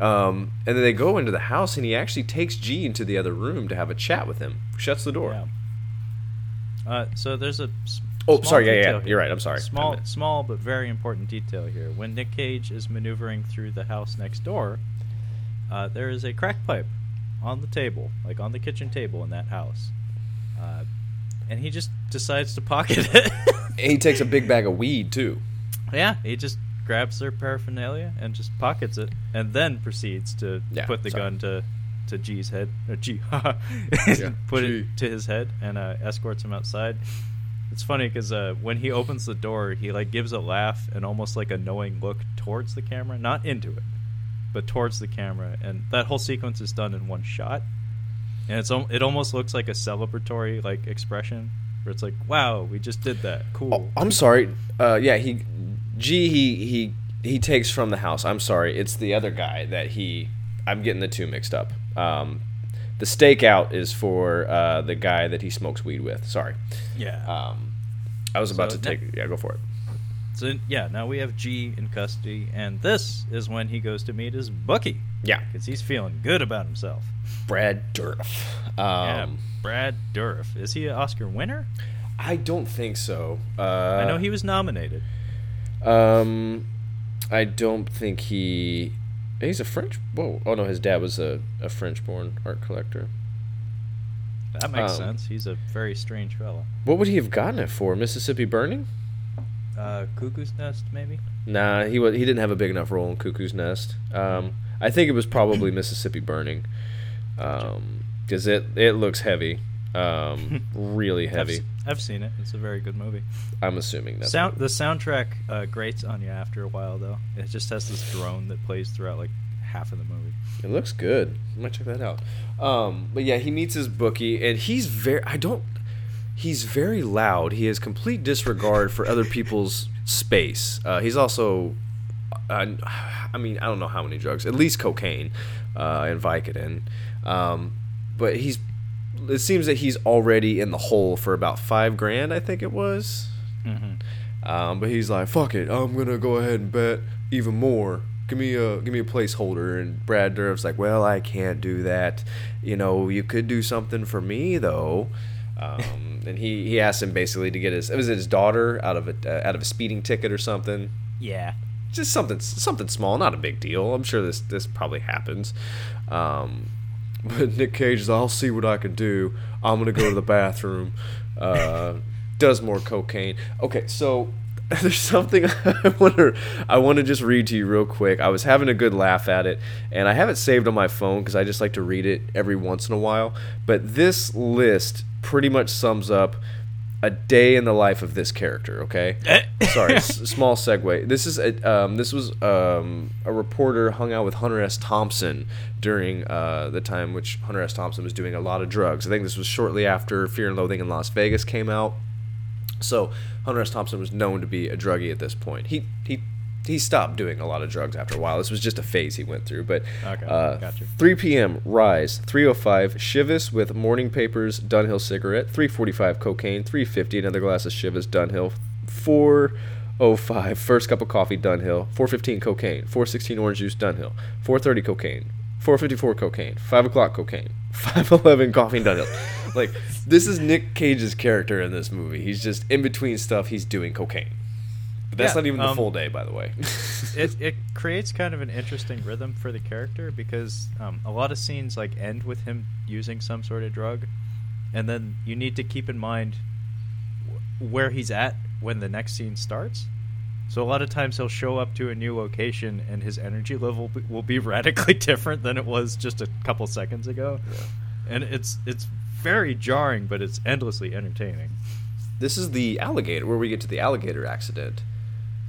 Um, and then they go into the house, and he actually takes G into the other room to have a chat with him. Shuts the door. Yeah. Uh, so there's a. Oh, sorry, yeah, yeah, here. You're right, I'm sorry. Small, small but very important detail here. When Nick Cage is maneuvering through the house next door, uh, there is a crack pipe on the table, like on the kitchen table in that house, uh, and he just decides to pocket it. He takes a big bag of weed too. yeah, he just grabs their paraphernalia and just pockets it, and then proceeds to Yeah, put the sorry. gun to to G's head. Or G, Yeah, put G. it to his head and uh, escorts him outside. It's funny because uh, when he opens the door, he like gives a laugh and almost like a knowing look towards the camera, not into it, but towards the camera, and that whole sequence is done in one shot. And it's it almost looks like a celebratory like expression where it's like, "Wow, we just did that, cool." Oh, I'm sorry. Uh, yeah, he G he he he takes from the house. I'm sorry. It's the other guy that he. I'm getting the two mixed up. Um, the stakeout is for uh, the guy that he smokes weed with. Sorry. yeah. Um, I was about So to take. Yeah, go for it. So yeah, now we have G in custody, and this is when he goes to meet his bookie Yeah, because he's feeling good about himself. Brad Dourif. yeah, Um, Brad Dourif. Is he an Oscar winner? I don't think so. Uh, I know he was nominated. Um, I don't think he. He's a French. Whoa! Oh no, his dad was a, a French-born art collector. That makes Um, sense. He's a very strange fellow. What would he have gotten it for? Mississippi Burning? Uh, Cuckoo's Nest, maybe. Nah, he was. He didn't have a big enough role in Cuckoo's Nest. Um, I think it was probably Mississippi Burning, because it it looks heavy, um, really I've, heavy. s- I've seen it. It's a very good movie. I'm assuming that Sound the soundtrack uh, grates on you after a while, though. It just has this drone that plays throughout like half of the movie. It looks good. I might check that out. Um, but yeah, he meets his bookie, and he's very. I don't. He's very loud. He has complete disregard for other people's space. Uh, he's also. Uh, I mean, I don't know how many drugs. At least cocaine uh, and Vicodin. Um, but he's. It seems that he's already in the hole for about five grand. I think it was. Mm-hmm. Um, but he's like, "Fuck it, I'm gonna go ahead and bet even more. Give me a give me a placeholder." And Brad Dourif's like, "Well, I can't do that. You know, you could do something for me though." Um, and he he asked him basically to get his was it his daughter out of a uh, out of a speeding ticket or something. Yeah. Just something something small, not a big deal. I'm sure this this probably happens. Um, but Nick Cage is, I'll see what I can do. I'm gonna go to the bathroom. Uh, does more cocaine. Okay, so there's something I to I want to just read to you real quick. I was having a good laugh at it, and I have it saved on my phone because I just like to read it every once in a while. But this list pretty much sums up a day in the life of this character. Okay, sorry, s- small segue. This is a, um, this was um, a reporter hung out with Hunter S. Thompson during uh, the time which Hunter S. Thompson was doing a lot of drugs. I think this was shortly after Fear and Loathing in Las Vegas came out. So Hunter S. Thompson was known to be a druggie at this point. He he he stopped doing a lot of drugs after a while. This was just a phase he went through. But Okay, uh, gotcha. 3 p.m. Rise 305 Chivas with morning papers Dunhill cigarette 345 cocaine 350 another glass of Chivas Dunhill 405 first cup of coffee Dunhill 415 cocaine 416 orange juice Dunhill 430 cocaine 454 cocaine 5 o'clock cocaine 511 coffee Dunhill like this is Nick Cage's character in this movie he's just in between stuff he's doing cocaine that's Yeah, not even the um, full day by the way. It it creates kind of an interesting rhythm for the character because um, a lot of scenes like end with him using some sort of drug, and then you need to keep in mind wh- where he's at when the next scene starts. So a lot of times he'll show up to a new location and his energy level b- will be radically different than it was just a couple seconds ago, and it's it's very jarring, but it's endlessly entertaining. this is the alligator where we get to the alligator accident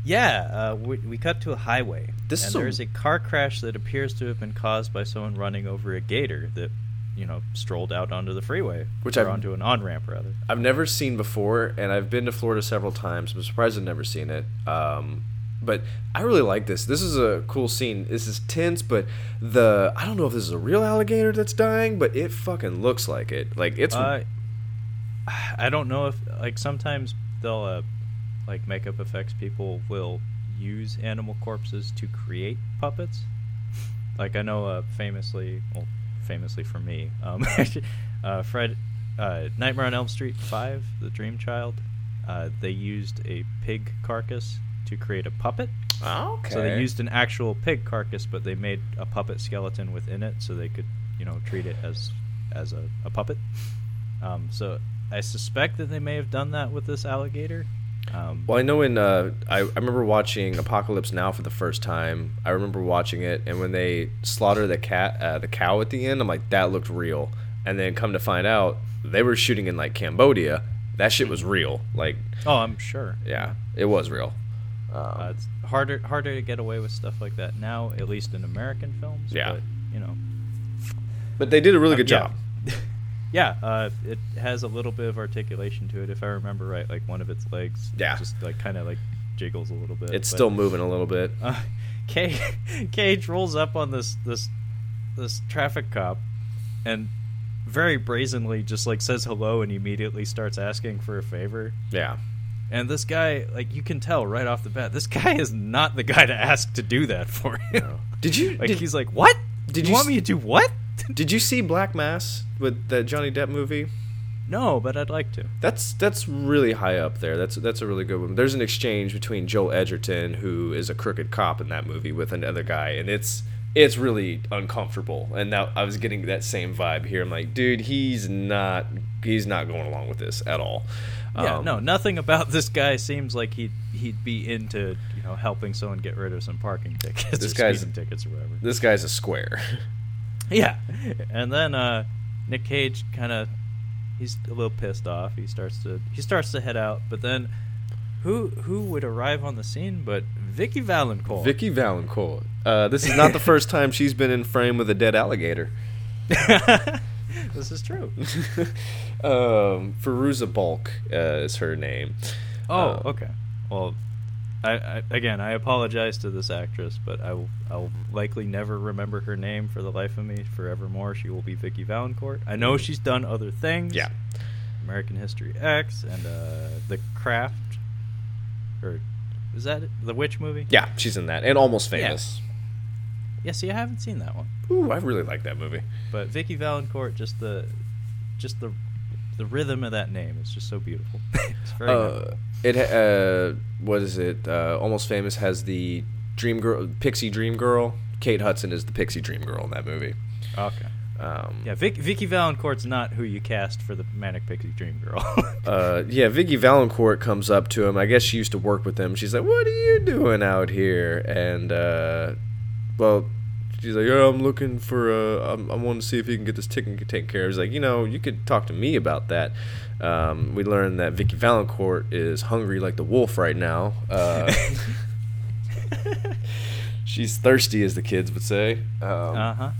Yeah, uh, we, we cut to a highway. This and is a- there's a car crash that appears to have been caused by someone running over a gator that you know, strolled out onto the freeway, Which or I've- onto an on ramp rather. I've never seen before, and I've been to Florida several times. I'm surprised I've never seen it. Um, but I really like this. This is a cool scene. This is tense, but the I don't know if this is a real alligator that's dying, but it fucking looks like it. Like it's Uh, I don't know if like sometimes they'll uh, like makeup effects people will use animal corpses to create puppets. Like I know uh, famously, well, famously for me, um, uh, Fred, uh, Nightmare on Elm Street Five, The Dream Child. Uh, they used a pig carcass to create a puppet. okay. So they used an actual pig carcass, but they made a puppet skeleton within it, so they could, you know, treat it as as a, a puppet. Um, so I suspect that they may have done that with this alligator. Um, Well, I know in uh, I, I remember watching Apocalypse Now for the first time. I remember watching it, and when they slaughter the cat, uh, the cow at the end, I'm like, that looked real. And then come to find out, they were shooting in like Cambodia. That shit was real. Like, oh, I'm sure. yeah, it was real. Um, Uh, it's harder harder to get away with stuff like that now, at least in American films. Yeah. But, you know. but they did a really good yeah. job. Yeah, uh, it has a little bit of articulation to it, if I remember right. Like one of its legs, Yeah. just like kind of like jiggles a little bit. It's but- still moving a little bit. Uh, Cage, Cage rolls up on this this this traffic cop, and very brazenly just like says hello and immediately starts asking for a favor. Yeah. And this guy, like you can tell right off the bat, this guy is not the guy to ask to do that for him. Did you like did, he's like, what? did you, you want me to do what? did you see Black Mass with that Johnny Depp movie? no, but I'd like to. That's that's really high up there. That's that's a really good one. There's an exchange between Joel Edgerton, who is a crooked cop in that movie, with another guy, and it's it's really uncomfortable. And now I was getting that same vibe here. I'm like, dude, he's not he's not going along with this at all. Yeah, Um, no, nothing about this guy seems like he'd he'd be into you know helping someone get rid of some parking tickets, This or guy's- tickets or whatever. This guy's a square. Yeah, and then uh, Nick Cage kind of he's a little pissed off. He starts to he starts to head out, but then who who would arrive on the scene but Vicky Valancourt? Vicky Valancourt. Uh, this is not the first time she's been in frame with a dead alligator. this is true. um, Fairuza Balk uh, is her name. Oh, Uh, okay. Well, I, I again I apologize to this actress, but I will I'll likely never remember her name for the life of me forevermore. She will be Vicky Valancourt. I know she's done other things. Yeah. American History X and uh, The Craft, or is that it? the Witch movie? Yeah, she's in that, and Almost Yeah. Famous. Yeah, see, I haven't seen that one, Ooh, I really like that movie. but Vicky Valancourt, just the, just the, the rhythm of that name is just so beautiful. it's very Uh, memorable. It uh, what is it? Uh, Almost Famous has the Dream Girl, Pixie Dream Girl. Kate Hudson is the Pixie Dream Girl in that movie. okay. Um, Yeah, Vic, Vicky Valancourt's not who you cast for the Manic Pixie Dream Girl. uh, yeah, Vicky Valancourt comes up to him. I guess she used to work with him. She's like, "What are you doing out here?" And uh, well, she's like, "Yeah, I'm looking for. Uh, I'm, I want to see if you can get this ticket taken care of." He's like, "You know, you could talk to me about that." Um, we learned that Vicky Valancourt is hungry like the wolf right now. Uh, she's thirsty, as the kids would say. Um, uh huh.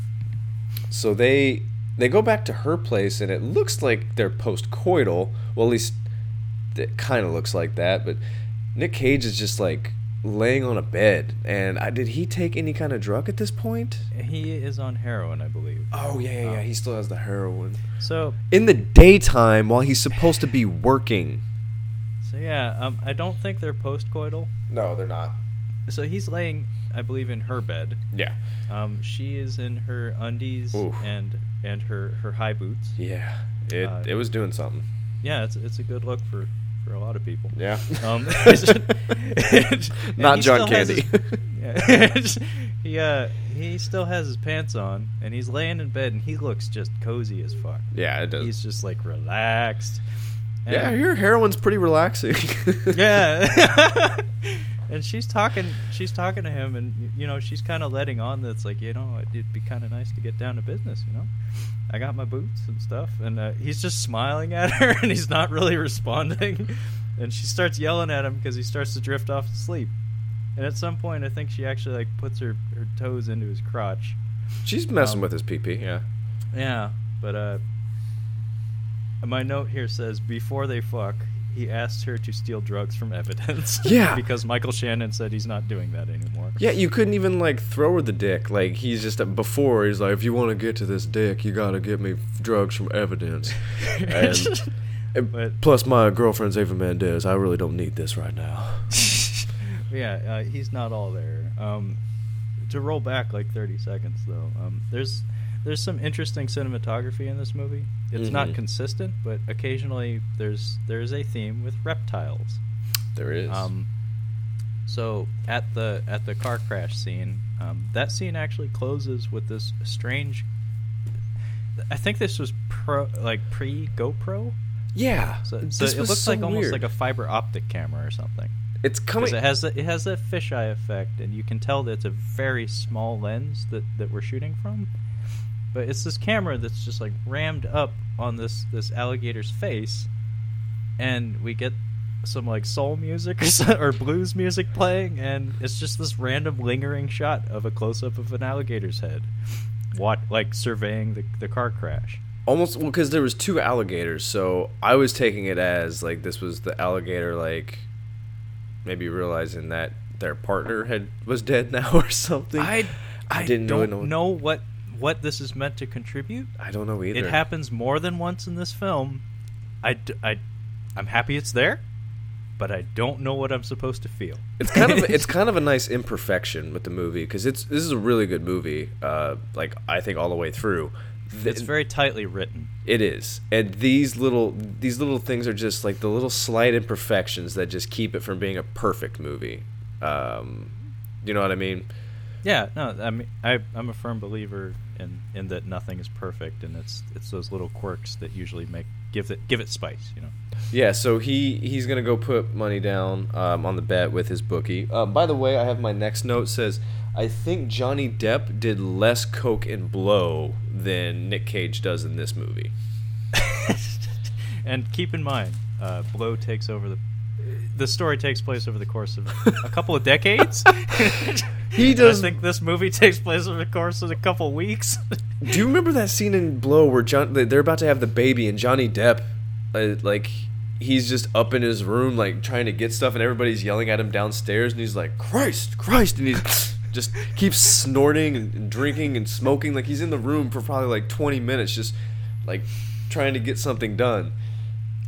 so they they go back to her place, and it looks like they're post-coital. Well, at least it kind of looks like that. But Nick Cage is just like laying on a bed, and I, did he take any kind of drug at this point? He is on heroin, I believe. Oh yeah, yeah, yeah. He still has the heroin So, in the daytime while he's supposed to be working. so yeah, um, I don't think they're postcoital. No, they're not. So he's laying, I believe, in her bed. Yeah, Um, she is in her undies Oof. and and her her high boots. yeah. It Uh, it was doing something. Yeah, it's it's a good look for for a lot of people. Yeah. Um, Not John Candy. his- yeah. he uh he still has his pants on and he's laying in bed and he looks just cozy as fuck. yeah, it does. He's just like relaxed. And- yeah, your heroin's pretty relaxing. yeah. And she's talking she's talking to him and you know she's kind of letting on that it's like you know it'd be kind of nice to get down to business you know i got my boots and stuff and uh, he's just smiling at her and he's not really responding and she starts yelling at him because he starts to drift off to sleep and at some point i think she actually like puts her, her toes into his crotch She's messing Um, with his pee pee. Yeah. yeah But uh, my note here says before they fuck, he asked her to steal drugs from evidence. Yeah. because Michael Shannon said he's not doing that anymore. Yeah, you couldn't even like throw her the dick. Like he's just before he's like, if you want to get to this dick, you gotta get me drugs from evidence. And, and But- plus, my girlfriend's Eva Mendes. I really don't need this right now. yeah, uh, he's not all there. Um, to roll back like 30 seconds though, um, there's there's some interesting cinematography in this movie. It's not Mhm. consistent, but occasionally there's there's a theme with reptiles. There is. Um, so at the at the car crash scene, um, that scene actually closes with this strange. I think this was pro like pre GoPro. yeah. So, so this it looks so like almost like a fiber optic camera or something. It's coming. Because it has the, it has that fisheye effect, and you can tell that it's a very small lens that, that we're shooting from. But it's this camera that's just like rammed up on this this alligator's face, and we get some like soul music or, or blues music playing, and it's just this random lingering shot of a close up of an alligator's head, what like surveying the the car crash. almost well because there was two alligators so i was taking it as like this was the alligator like maybe realizing that their partner had was dead now or something I I didn't don't really know- know what what this is meant to contribute. i don't know either It happens more than once in this film. I, I, I'm happy it's there, but I don't know what I'm supposed to feel. it's kind of it's kind of a nice imperfection with the movie because it's this is a really good movie uh like i think all the way through Th- it's very tightly written. It is, and these little these little things are just like the little slight imperfections that just keep it from being a perfect movie. Um, you know what I mean? Yeah, no, I mean, I, I'm a firm believer in, in that nothing is perfect, and it's it's those little quirks that usually make give it give it spice, you know. Yeah. So he he's gonna go put money down um, on the bet with his bookie. Uh, by the way, I have my next note says I think Johnny Depp did less coke and blow than Nick Cage does in this movie. and keep in mind, uh, Blow takes over the. The story takes place over the course of a couple of decades. He does- I think this movie takes place over the course of a couple of weeks. Do you remember that scene in Blow where John they're about to have the baby and Johnny Depp, uh, like he's just up in his room like trying to get stuff and everybody's yelling at him downstairs and he's like Christ, Christ, and he's just keeps snorting and, and drinking and smoking like he's in the room for probably like 20 minutes just like trying to get something done.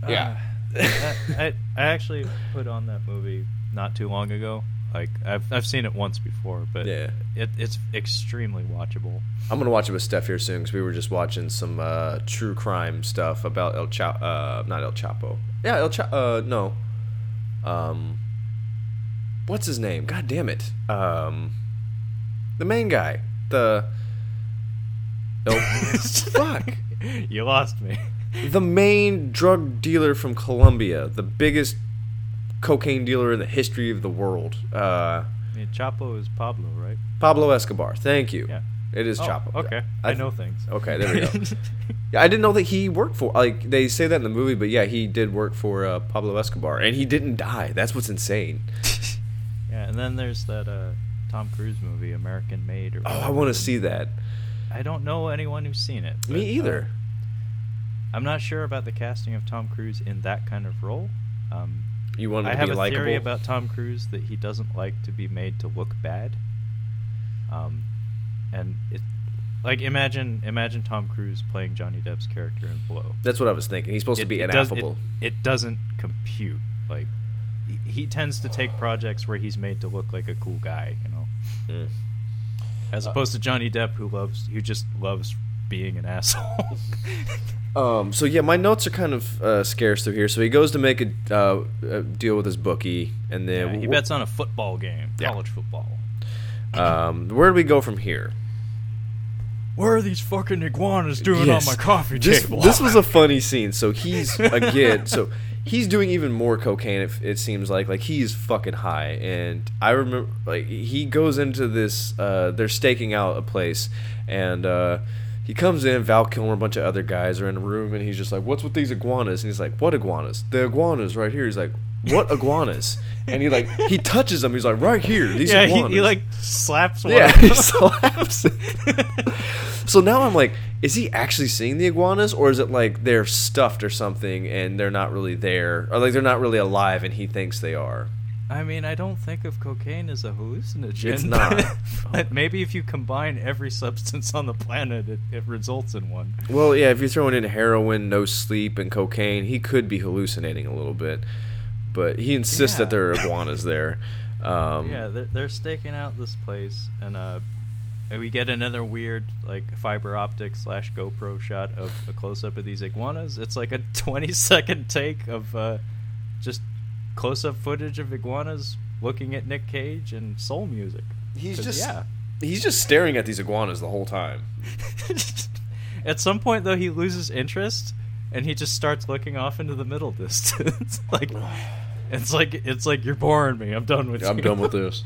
Yeah. I, I I actually put on that movie not too long ago. Like I've I've seen it once before, but Yeah. it, it's extremely watchable. I'm gonna watch it with Steph here soon because we were just watching some uh, true crime stuff about El Chapo. Uh, not El Chapo. Yeah, El Chapo. Uh, no. Um, what's his name? God damn it. Um, the main guy. The. Oh, fuck. You lost me. The main drug dealer from Colombia, the biggest cocaine dealer in the history of the world. Uh, mean, Chapo is Pablo, right? Pablo Escobar. Thank you. Yeah. It is Oh, Chapo. Okay, I I, know things. Okay, there we go. Yeah, I didn't know that he worked for. Like they say that in the movie, but yeah, he did work for uh, Pablo Escobar, and he didn't die. That's what's insane. yeah, and then there's that uh, Tom Cruise movie, American Made. Or Oh, I want to see that. I don't know anyone who's seen it. Me either. uh, I'm not sure about the casting of Tom Cruise in that kind of role. Um, You want I to have be a likable? theory about Tom Cruise that he doesn't like to be made to look bad. Um, and it, like imagine imagine Tom Cruise playing Johnny Depp's character in Blow. That's what I was thinking. He's supposed to be it Does, it, it doesn't compute. Like he, he tends to take projects where he's made to look like a cool guy, you know, Mm. as opposed to Johnny Depp who loves who just loves being an asshole. Um, so yeah, my notes are kind of uh, scarce through here. So he goes to make a, uh, a deal with his bookie, and yeah, then he bets on a football game, Yeah. college football. Um, where do we go from here? What are these fucking iguanas doing Yes. on my coffee this, table? This was a funny scene. So he's again, so he's doing even more cocaine. It, it seems like like he's fucking high. And I remember like he goes into this. Uh, they're staking out a place, and uh, he comes in. Val Kilmer, a bunch of other guys are in the room, and he's just like, "What's with these iguanas?" And he's like, "What iguanas? The iguanas right here." He's like, what iguanas? And he like he touches them. He's like, right here, these yeah, he, iguanas. he like slaps one. yeah, he slaps so now I'm like, is he actually seeing the iguanas, or is it like they're stuffed or something, and they're not really there, or like they're not really alive, and he thinks they are? I mean, I don't think of cocaine as a hallucinogen. It's not. but maybe if you combine every substance on the planet, it, it results in one. Well, yeah, if you're throwing in heroin, no sleep, and cocaine, he could be hallucinating a little bit. But he insists that there are iguanas there. Um, yeah, they're, they're staking out this place, and uh, and we get another weird like fiber optic slash GoPro shot of a close up of these iguanas. It's like a 20 second take of uh, just close up footage of iguanas looking at Nick Cage and soul music. He's just yeah. he's just staring at these iguanas the whole time. At some point, though, he loses interest and he just starts looking off into the middle distance. like it's like it's like you're boring me. I'm done with I'm you. done with this.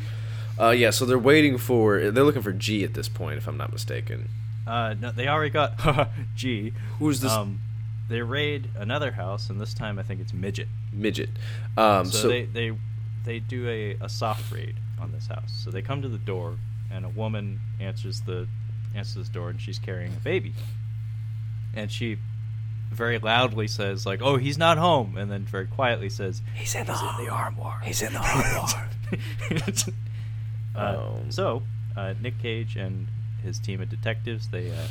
Uh, yeah, so they're waiting for they're looking for G at this point, if I'm not mistaken. Uh, no, they already got G. Who's this Um, they raid another house, and this time I think it's midget. midget? Um, So, so they they they do a, a soft raid on this house. So they come to the door, and a woman answers the answers the door, and she's carrying a baby, and she very loudly says like, "Oh, he's not home," and then very quietly says, he's in the, armoire. He's in the armoire. uh, Um, so uh, Nick Cage and his team of detectives they uh,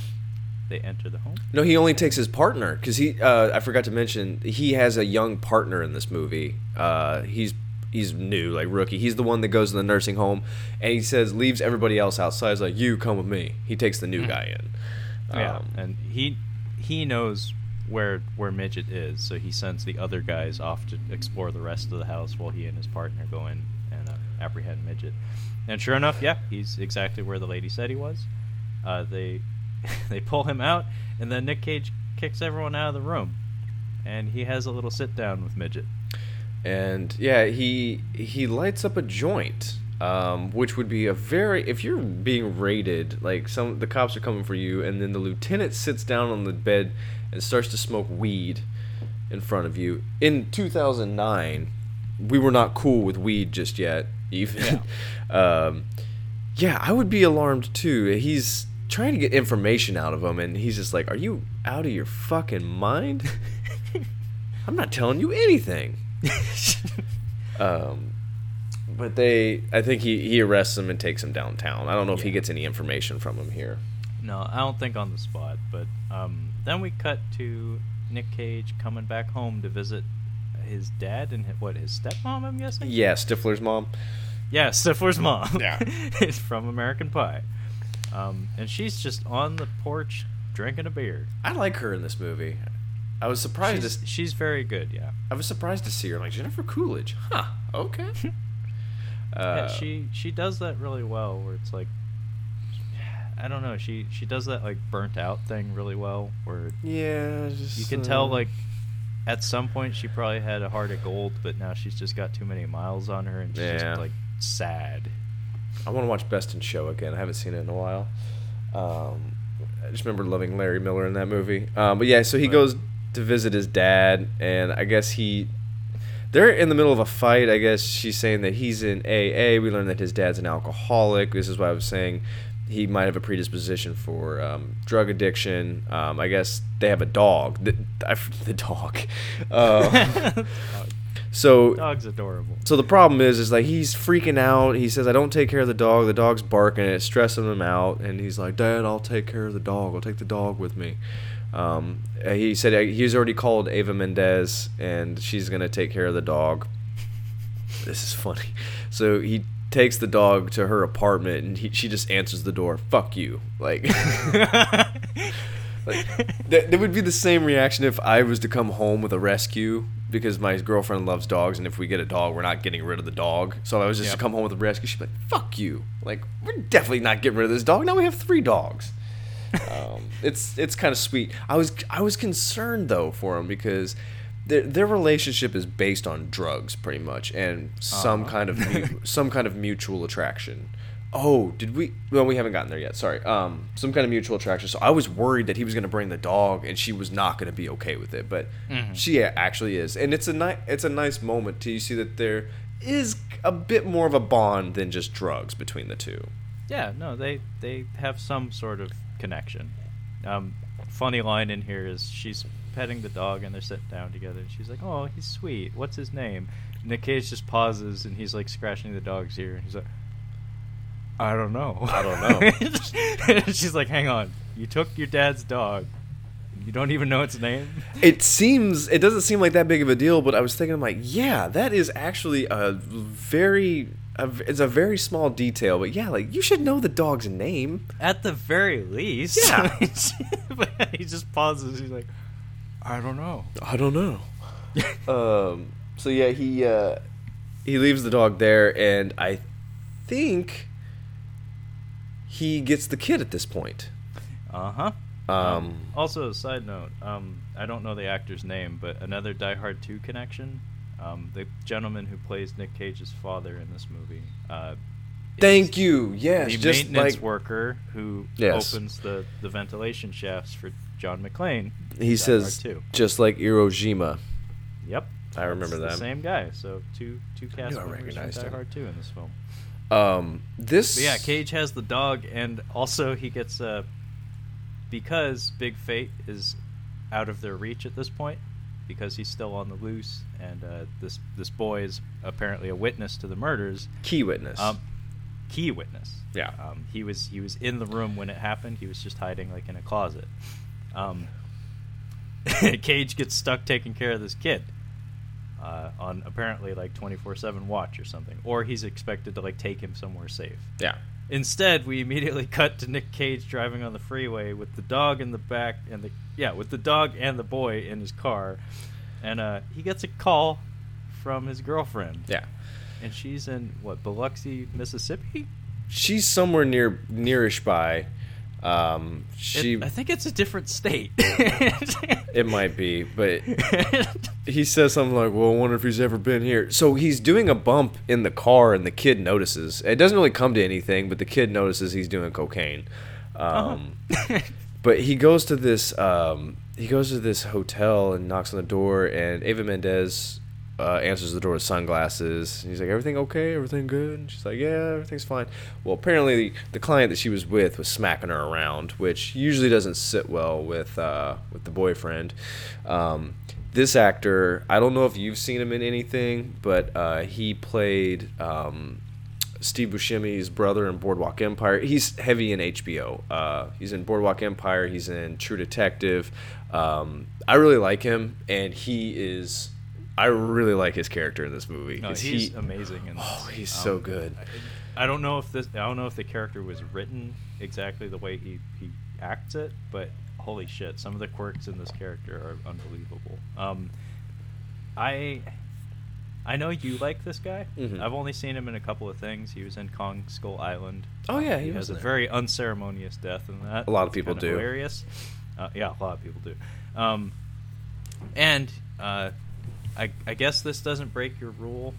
they enter the home. No, he only takes his partner because he. Uh, I forgot to mention he has a young partner in this movie. Uh, he's he's new, like rookie. He's the one that goes to the nursing home, and he says leaves everybody else outside. He's like, "You come with me." He takes the new guy in. Yeah, Um, and he he knows where where midget is, so he sends the other guys off to explore the rest of the house while he and his partner go in and uh, apprehend midget. And sure enough, yeah, he's exactly where the lady said he was. Uh, they they pull him out, and then Nick Cage kicks everyone out of the room, and he has a little sit down with midget. and yeah, he he lights up a joint, um, which would be a very if you're being raided, like some the cops are coming for you, and then the lieutenant sits down on the bed and starts to smoke weed in front of you. In 2009, we were not cool with weed just yet, even. um, yeah, I would be alarmed too. He's trying to get information out of him, and he's just like, "Are you out of your fucking mind?" I'm not telling you anything. Um, but they, I think he, he arrests him and takes him downtown. I don't know if he gets any information from him here. No, I don't think on the spot. But um, then we cut to Nick Cage coming back home to visit his dad and his, what his stepmom. I'm guessing. Yeah, Stifler's mom. Yeah, Stifler's mom. Yeah. it's from American Pie. Um, and she's just on the porch drinking a beer. I like her in this movie. I was surprised. She's, to, she's very good. Yeah. I was surprised to see her. Like Jennifer Coolidge. Huh. Okay. yeah, uh, she she does that really well. Where it's like, I don't know. She she does that like burnt out thing really well. Where Yeah. Just, you can uh, tell like at some point she probably had a heart of gold, but now she's just got too many miles on her and she's Yeah. just like sad. I want to watch Best in Show again. I haven't seen it in a while. Um, I just remember loving Larry Miller in that movie. Um, but yeah, so he goes to visit his dad, and I guess he. They're in the middle of a fight. I guess she's saying that he's in AA. We learned that his dad's an alcoholic. This is why I was saying he might have a predisposition for um, drug addiction. Um, I guess they have a dog. The, I the dog. Uh, so Dog's adorable. so the problem is, is like he's freaking out. He says, "I don't take care of the dog. The dog's barking. It's stressing him out." And he's like, "Dad, I'll take care of the dog. I'll take the dog with me." Um, he said he's already called Eva Mendes, and she's gonna take care of the dog. This is funny. So he takes the dog to her apartment, and he, she just answers the door. Fuck you, like. Like that, that would be the same reaction if I was to come home with a rescue because my girlfriend loves dogs, and if we get a dog, we're not getting rid of the dog. So I was just Yep. to come home with a rescue. She'd be like, "Fuck you!" Like we're definitely not getting rid of this dog. Now we have three dogs. um, it's it's kind of sweet. I was I was concerned though for him because their their relationship is based on drugs pretty much and some Uh-huh. kind of mu- some kind of mutual attraction. Oh, did we? Well, we haven't gotten there yet. Sorry. Um, some kind of mutual attraction. So I was worried that he was going to bring the dog, and she was not going to be okay with it, but she actually is, and it's a nice, it's a nice moment to you see that there is a bit more of a bond than just drugs between the two. Yeah, no, they they have some sort of connection. Um, funny line in here is she's petting the dog and they're sitting down together. And she's like, "Oh, he's sweet. What's his name?" Nick Cage just pauses and he's like scratching the dog's ear and he's like, "I don't know. I don't know." She's like, "Hang on, you took your dad's dog. You don't even know its name." It seems it doesn't seem like that big of a deal, but I was thinking, I'm like, yeah, that is actually a very, a, it's a very small detail, but yeah, like you should know the dog's name. At the very least, Yeah. but he just pauses. He's like, "I don't know." I don't know. um. So yeah, he uh, he leaves the dog there, and I think he gets the kid at this point. Uh huh. Um. Also, side note, um, I don't know the actor's name, but another Die Hard 2 connection. Um, the gentleman who plays Nick Cage's father in this movie. Uh, Thank you. Yes, The just maintenance like worker who Yes. opens the, the ventilation shafts for John McClane. he Die says, just like Iwo Jima. Yep. I remember That's that. The same guy. So two two cast members from recognized Die him. Hard 2 in this film. Um. This. But yeah, Cage has the dog, and also he gets uh, because Big Fate is out of their reach at this point, because he's still on the loose, and uh, this this boy is apparently a witness to the murders. Key witness. Um, key witness. Yeah. Um, he was he was in the room when it happened. He was just hiding like in a closet. Um, Cage gets stuck taking care of this kid. Uh, on apparently like 24/7 watch or something or he's expected to like take him somewhere safe yeah. Instead, we immediately cut to Nick Cage driving on the freeway with the dog in the back and the yeah, with the dog and the boy in his car, and uh, he gets a call from his girlfriend, Yeah. and she's in what Biloxi, Mississippi. She's somewhere near nearish by. Um. It- She. I think it's a different state. it might be, but he says something like, "Well, I wonder if he's ever been here." So he's doing a bump in the car, and the kid notices. It doesn't really come to anything, but the kid notices he's doing cocaine. Um, but he goes to this. Um, he goes to this hotel and knocks on the door, and Eva Mendes uh, answers the door with sunglasses. He's like, "Everything okay? Everything good?" And she's like, "Yeah, everything's fine." Well, apparently the client that she was with was smacking her around, which usually doesn't sit well with uh, with the boyfriend. Um, this actor, I don't know if you've seen him in anything, but uh, he played um, Steve Buscemi's brother in Boardwalk Empire. He's heavy in HBO. Uh, he's in Boardwalk Empire. He's in True Detective. Um, I really like him, and he is. I really like his character in this movie. no, he's he- amazing. In this. Oh, he's so Um, good. I, I don't know if this. I don't know if the character was written exactly the way he he acts it, but holy shit, some of the quirks in this character are unbelievable. Um, I I know you like this guy. Mhm. I've only seen him in a couple of things. He was in Kong Skull Island. Oh, yeah, he he was has a there. very unceremonious death in that. A lot of people kinda do. Hilarious. Uh, yeah, a lot of people do. Um, and uh, I, I guess this doesn't break your rule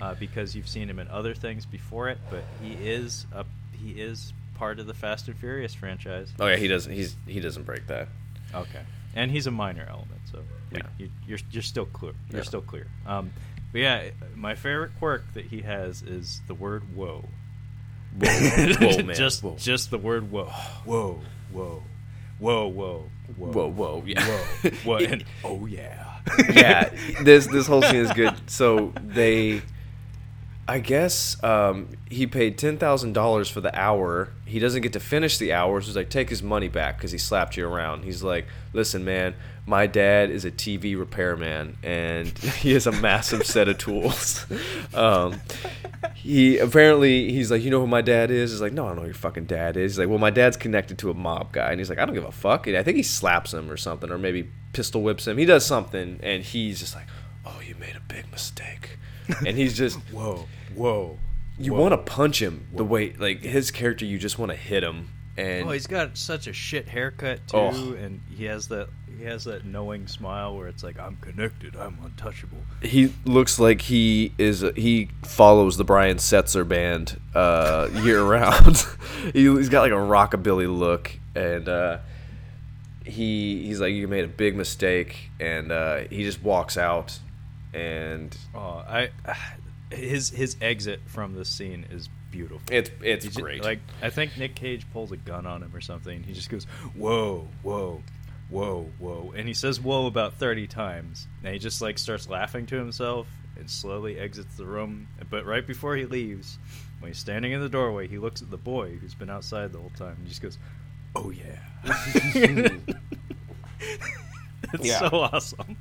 uh, because you've seen him in other things before it, but he is a he is part of the Fast and Furious franchise. Oh yeah, he doesn't. He's he doesn't break that. Okay, and he's a minor element, so we- Yeah. you, you're you're still clear. You're Yeah. still clear. Um, but yeah, my favorite quirk that he has is the word "whoa." Whoa, whoa, man. just Whoa. just the word "whoa." Whoa, whoa, whoa, whoa, whoa, Whoa, whoa, yeah. whoa, whoa, and oh yeah, yeah, this this whole scene is good. So they, I guess, um, he paid ten thousand dollars for the hour. He doesn't get to finish the hour, so he's like, take his money back because he slapped you around. He's like, listen, man, my dad is a TV repairman, and he has a massive set of tools. Um, he apparently he's like, you know who my dad is? He's like, no, I don't know who your fucking dad is. He's like, well, my dad's connected to a mob guy, and he's like, I don't give a fuck. And I think he slaps him or something, or maybe pistol whips him. He does something, and he's just like, oh, you made a big mistake, and he's just, whoa, whoa. you want to punch him the way like his character, you just want to hit him and Oh, he's got such a shit haircut too, Oh. and he has that he has that knowing smile where it's like I'm connected, I'm untouchable. he looks like he is he follows the Brian Setzer band uh, year round. he, he's got like a rockabilly look, and uh, he he's like you made a big mistake, and uh, he just walks out, and Oh, I his his exit from this scene is beautiful. it's it's He ju- great. like I think Nick Cage pulls a gun on him or something. He just goes, "Whoa, whoa, whoa, whoa," and he says "whoa" about thirty times. And he just like starts laughing to himself and slowly exits the room. But right before he leaves, when he's standing in the doorway, he looks at the boy who's been outside the whole time and just goes, "Oh yeah." it's Yeah. so awesome.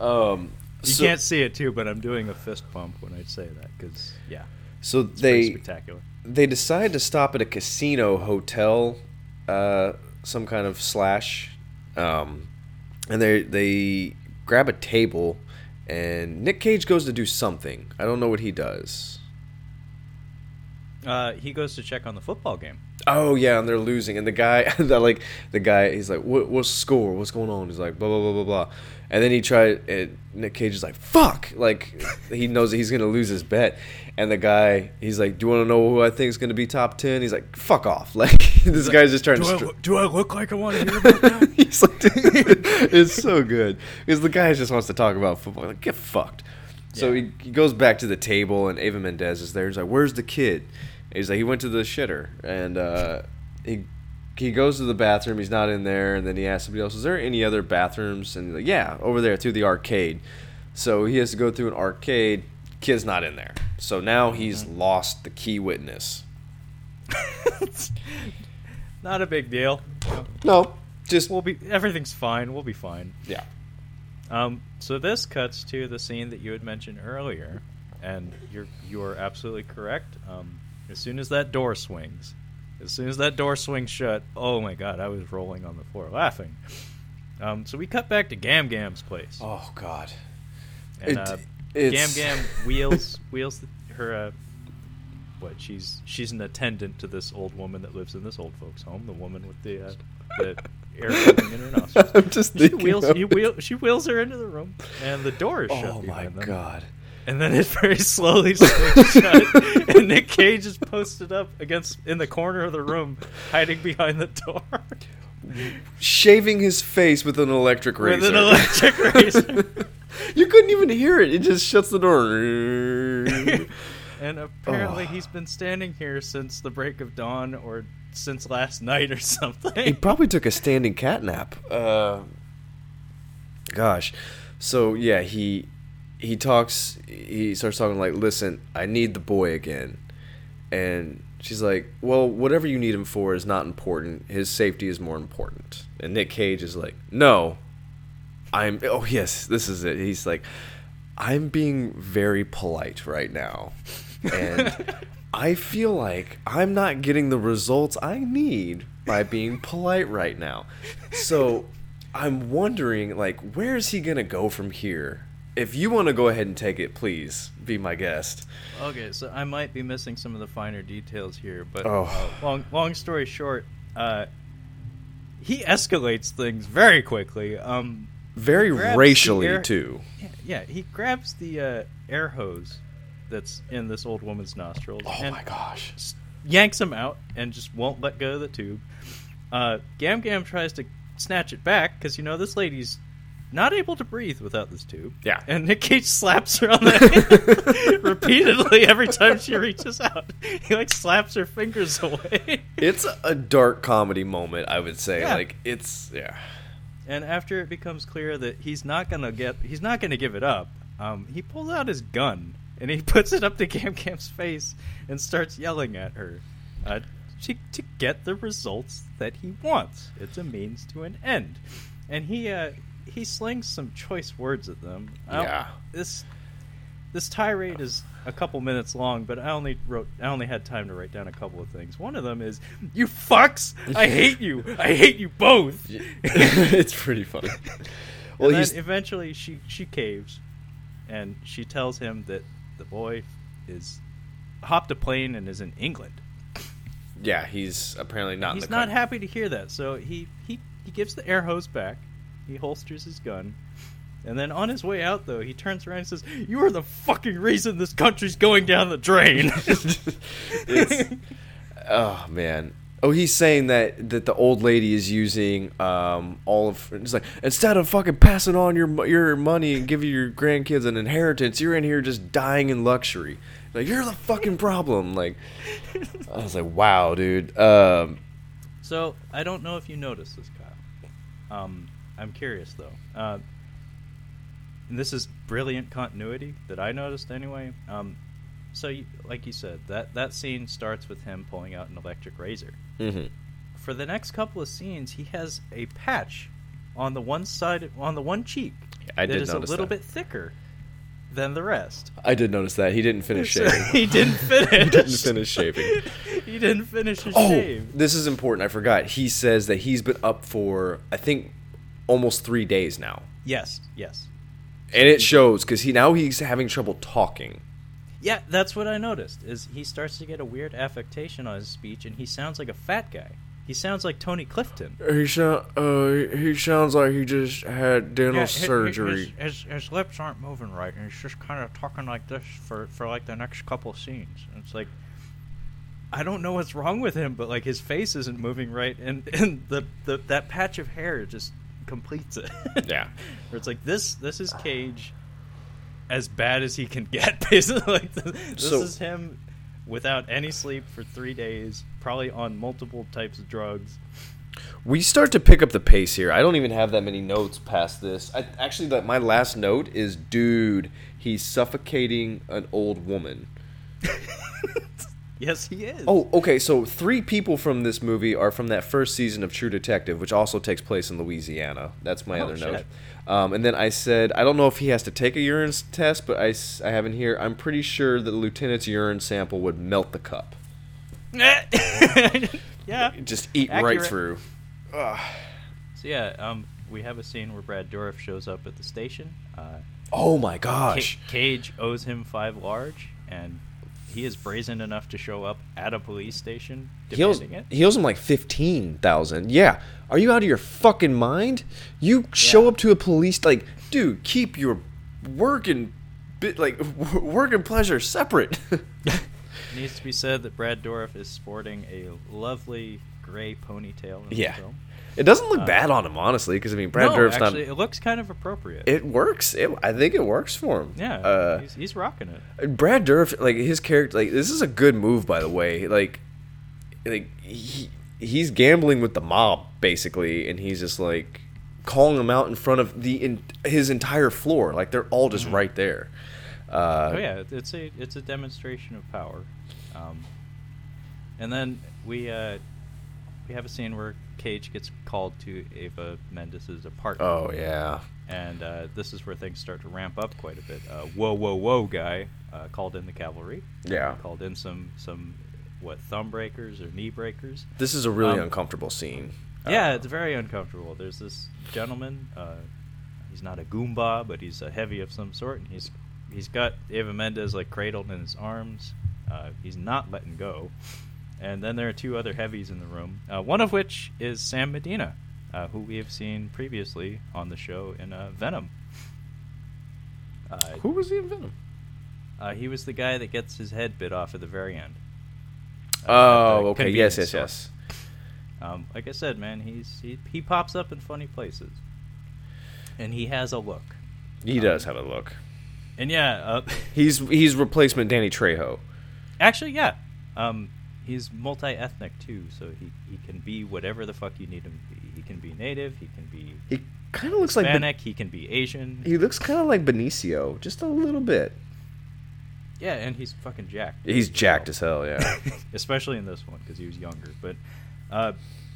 um, You so, can't see it too, but I'm doing a fist pump when I say that because yeah, so it's they spectacular. they decide to stop at a casino hotel, uh, some kind of slash, um, and they they grab a table, and Nick Cage goes to do something. I don't know what he does. Uh, he goes to check on the football game. Oh yeah, and they're losing, and the guy, the like the guy, he's like, "What what's the score? What's going on?" He's like, "Blah blah blah blah blah," and then he tried. And Nick Cage is like, "Fuck!" Like he knows that he's gonna lose his bet, and the guy, he's like, "Do you want to know who I think is gonna be top 10? He's like, "Fuck off!" Like this guy's just trying to. str- do I look like I want to hear about that? He's like, it's so good because the guy just wants to talk about football. Like, get fucked. So Yeah. he, he goes back to the table, and Eva Mendes is there. He's like, "Where's the kid?" He's like, "He went to the shitter," and uh, he he goes to the bathroom. He's not in there, and then he asks somebody else, "Is there any other bathrooms?" And like, "Yeah, over there through the arcade." So he has to go through an arcade. Kid's not in there. So now he's lost the key witness. Not a big deal. No, just We'll be everything's fine. We'll be fine. yeah. Um, so this cuts to the scene that you had mentioned earlier, and you're you are absolutely correct. Um, as soon as that door swings, as soon as that door swings shut, oh my god, I was rolling on the floor laughing. Um, so we cut back to Gam Gam's place, Oh God. and it- uh, Gam Gam wheels wheels her. Uh, what she's she's an attendant to this old woman that lives in this old folks' home. The woman with the uh, the air coming in her nostrils. I'm just She wheels, she, wheel, she wheels her into the room, and the door is shut Oh my them. And then it very slowly swings shut, and Nick Cage is posted up against in the corner of the room, hiding behind the door Shaving his face with an electric razor. with an electric razor. you couldn't even hear it. It just shuts the door. And apparently, Oh. he's been standing here since the break of dawn, or since last night, or something. he probably took a standing cat nap. Uh, gosh. So yeah, he he talks. He starts talking like, "Listen, I need the boy again," and she's like, "Well, whatever you need him for is not important. His safety is more important." And Nick Cage is like, "No, I'm. Oh yes, this is it." He's like, "I'm being very polite right now, and." I feel like I'm not getting the results I need by being polite right now. So I'm wondering, like, where is he gonna go from here? If you want to go ahead and take it, please be my guest. Okay, so I might be missing some of the finer details here, but Oh. uh, long long story short, uh, he escalates things very quickly. Um, Very racially air- too. yeah, yeah, he grabs the uh, air hose that's in this old woman's nostrils Oh and my gosh. yanks him out and just won't let go of the tube. Uh, Gam Gam tries to snatch it back because you know this lady's not able to breathe without this tube. Yeah. and Nick Cage slaps her on the hand repeatedly every time she reaches out. He like slaps her fingers away. It's a dark comedy moment, I would say. Yeah. Like it's yeah. And after it becomes clear that he's not gonna get, he's not gonna give it up. Um, he pulls out his gun and he puts it up to Gam Gam's face and starts yelling at her uh, to, to get the results that he wants. It's a means to an end, and he uh, he slings some choice words at them. Yeah. this this tirade is a couple minutes long, but I only wrote I only had time to write down a couple of things. One of them is "You fucks! I hate you! I hate you both!" it's pretty funny. Well, and then eventually she she caves, and she tells him that the boy is hopped a plane and is in England. Yeah, he's apparently not. in He's not cut. happy to hear that, so he, he, he gives the air hose back. He holsters his gun. And then on his way out, though, he turns around and says, You are the fucking reason this country's going down the drain. It's- oh man. Oh, he's saying that that the old lady is using um all of. It's like instead of fucking passing on your mo- your money and giving your grandkids an inheritance, you're in here just dying in luxury. Like you're the fucking problem. Like I was like, wow, dude. Um, so, I don't know if you noticed this, Kyle. Um, I'm curious, though. Uh, and this is brilliant continuity that I noticed anyway. Um, so, you, like you said, that, that scene starts with him pulling out an electric razor. mhm. for the next couple of scenes, he has a patch on the one side, on the one cheek, I that is a little that. bit thicker than the rest. I did notice that he didn't finish shaving. he didn't finish. he didn't finish shaving. he didn't finish his Oh, shave. this is important. I forgot. He says that he's been up for I think almost three days now, Yes, yes, and it shows because he now he's having trouble talking. yeah. That's what I noticed. Is he starts to get a weird affectation on his speech, and he sounds like a fat guy. He sounds like Tony Clifton. He sound, uh, he sounds like he just had dental surgery. His, his, his lips aren't moving right, and he's just kind of talking like this for, for like the next couple scenes. And it's like, I don't know what's wrong with him, but like his face isn't moving right, and, and the, the that patch of hair just completes it. Yeah. Where it's like this this is Cage as bad as he can get, basically. Like this, So- is him without any sleep for three days, probably on multiple types of drugs. We start to pick up the pace here. I don't even have that many notes past this. I, actually, that my last note is, dude, he's suffocating an old woman. Yes, he is. Oh, okay. So three people from this movie are from that first season of True Detective, which also takes place in Louisiana. That's my Oh, other note. shit. Um, and then I said, I don't know if he has to take a urine test, but I, I have in here. I'm pretty sure that the lieutenant's urine sample would melt the cup. yeah. Just eat right Accurate. through. So yeah, um, we have a scene where Brad Dourif shows up at the station. Uh, Oh my Ca- gosh. Cage owes him five large, and he is brazen enough to show up at a police station He owes, it. he owes him like fifteen thousand. Yeah, are you out of your fucking mind? You show Yeah. up to a police like, dude, keep your work and bit like work and pleasure separate. It needs to be said that Brad Dourif is sporting a lovely gray ponytail. In Yeah. the film. It doesn't look Uh, bad on him, honestly, because I mean, Brad no, Dourif's actually, not. it looks kind of appropriate. It works. It, I think it works for him. yeah, Uh, he's, he's rocking it. Brad Dourif, like his character, like this is a good move, by the way. Like, like he he's gambling with the mob basically, and he's just like calling them out in front of the in, his entire floor. Like they're all just right there. Uh, oh yeah, it's a it's a demonstration of power. Um, and then we uh, we have a scene where Cage gets called to Eva Mendes' apartment. Oh yeah. and uh, this is where things start to ramp up quite a bit. Uh, whoa, whoa, whoa! Guy uh, called in the cavalry. Yeah. called in some some what thumb breakers or knee breakers. This is a really Um, uncomfortable scene. yeah, it's very uncomfortable. There's this gentleman. Uh, he's not a goomba, but he's a heavy of some sort, and he's he's got Eva Mendes like cradled in his arms. Uh, he's not letting go. And then there are two other heavies in the room. Uh, one of which is Sam Medina, uh, who we have seen previously on the show in uh, Venom. Uh, who was he in Venom? uh, he was the guy that gets his head bit off at the very end. Uh, Oh, okay. Yes, yes, store. yes. Um, like I said, man, he's he, he pops up in funny places, and he has a look. He does have a look. And yeah, uh, He's he's replacement Danny Trejo. actually, yeah, um, he's multi-ethnic too, so he, he can be whatever the fuck you need him to be. He can be native, he can be He kind of looks like Ben- Hispanic, he can be Asian. he looks kind of like Benicio, just a little bit. yeah, and he's fucking jacked. He's jacked as hell. Yeah. especially in this one because he was younger. But uh,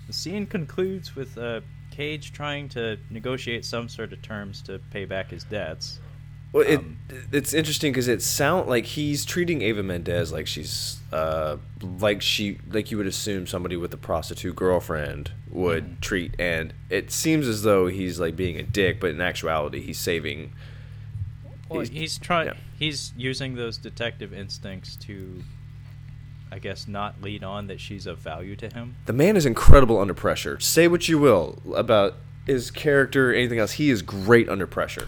the scene concludes with uh, Cage trying to negotiate some sort of terms to pay back his debts. Well, it Um, it's interesting because it sound like he's treating Eva Mendes like she's uh like she like you would assume somebody with a prostitute girlfriend would Mhm. treat, and it seems as though he's like being a dick, but in actuality he's saving. Well, He's- he's, trying. yeah. He's using those detective instincts to I guess, not lead on that she's of value to him. The man is incredible under pressure. Say what you will about his character, anything else. He is great under pressure.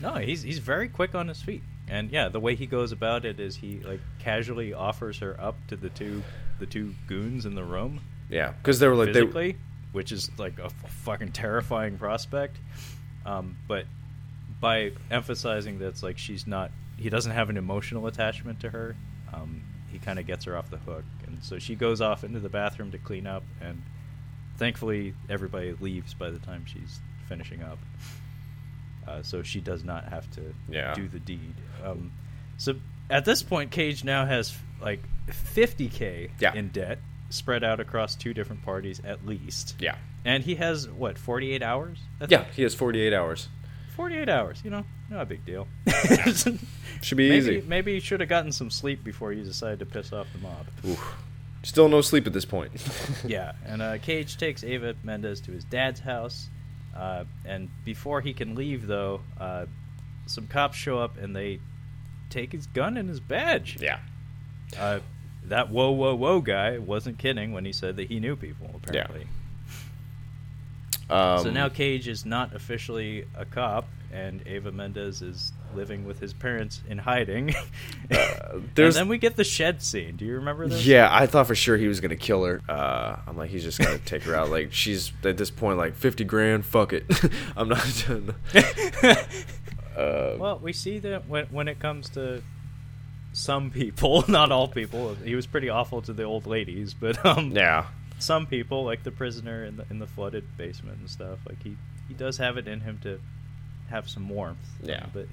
No, he's he's very quick on his feet, and yeah, the way he goes about it is he like casually offers her up to the two the two goons in the room Yeah, because they were like they, physically, which is like a f- fucking terrifying prospect. Um, but by emphasizing that it's like she's not, he doesn't have an emotional attachment to her. Um, he kind of gets her off the hook, and so she goes off into the bathroom to clean up, and thankfully everybody leaves by the time she's finishing up. Uh, so she does not have to Yeah. do the deed. Um, so at this point, Cage now has like 50k Yeah. in debt, spread out across two different parties at least. yeah, And he has what 48 hours? Yeah. He has 48 hours. 48 hours. You know, not a big deal. Should be maybe, easy. Maybe he should have gotten some sleep before he decided to piss off the mob. Oof. Still no sleep at this point. yeah, and uh, Cage takes Eva Mendes to his dad's house, uh, and before he can leave, though, uh, some cops show up and they take his gun and his badge. yeah. Uh, that whoa whoa whoa guy wasn't kidding when he said that he knew people. Apparently. Um, so now Cage is not officially a cop, and Eva Mendes is living with his parents in hiding. and then we get the shed scene. Do you remember this? Yeah, I thought for sure he was gonna kill her. Uh, I'm like, he's just gonna take her out. Like she's at this point, like 50 grand. Fuck it. I'm not done. Uh, Well, we see that when when it comes to some people, not all people, he was pretty awful to the old ladies, but um, yeah, some people, like the prisoner in the in the flooded basement and stuff, like he he does have it in him to have some warmth. Yeah. But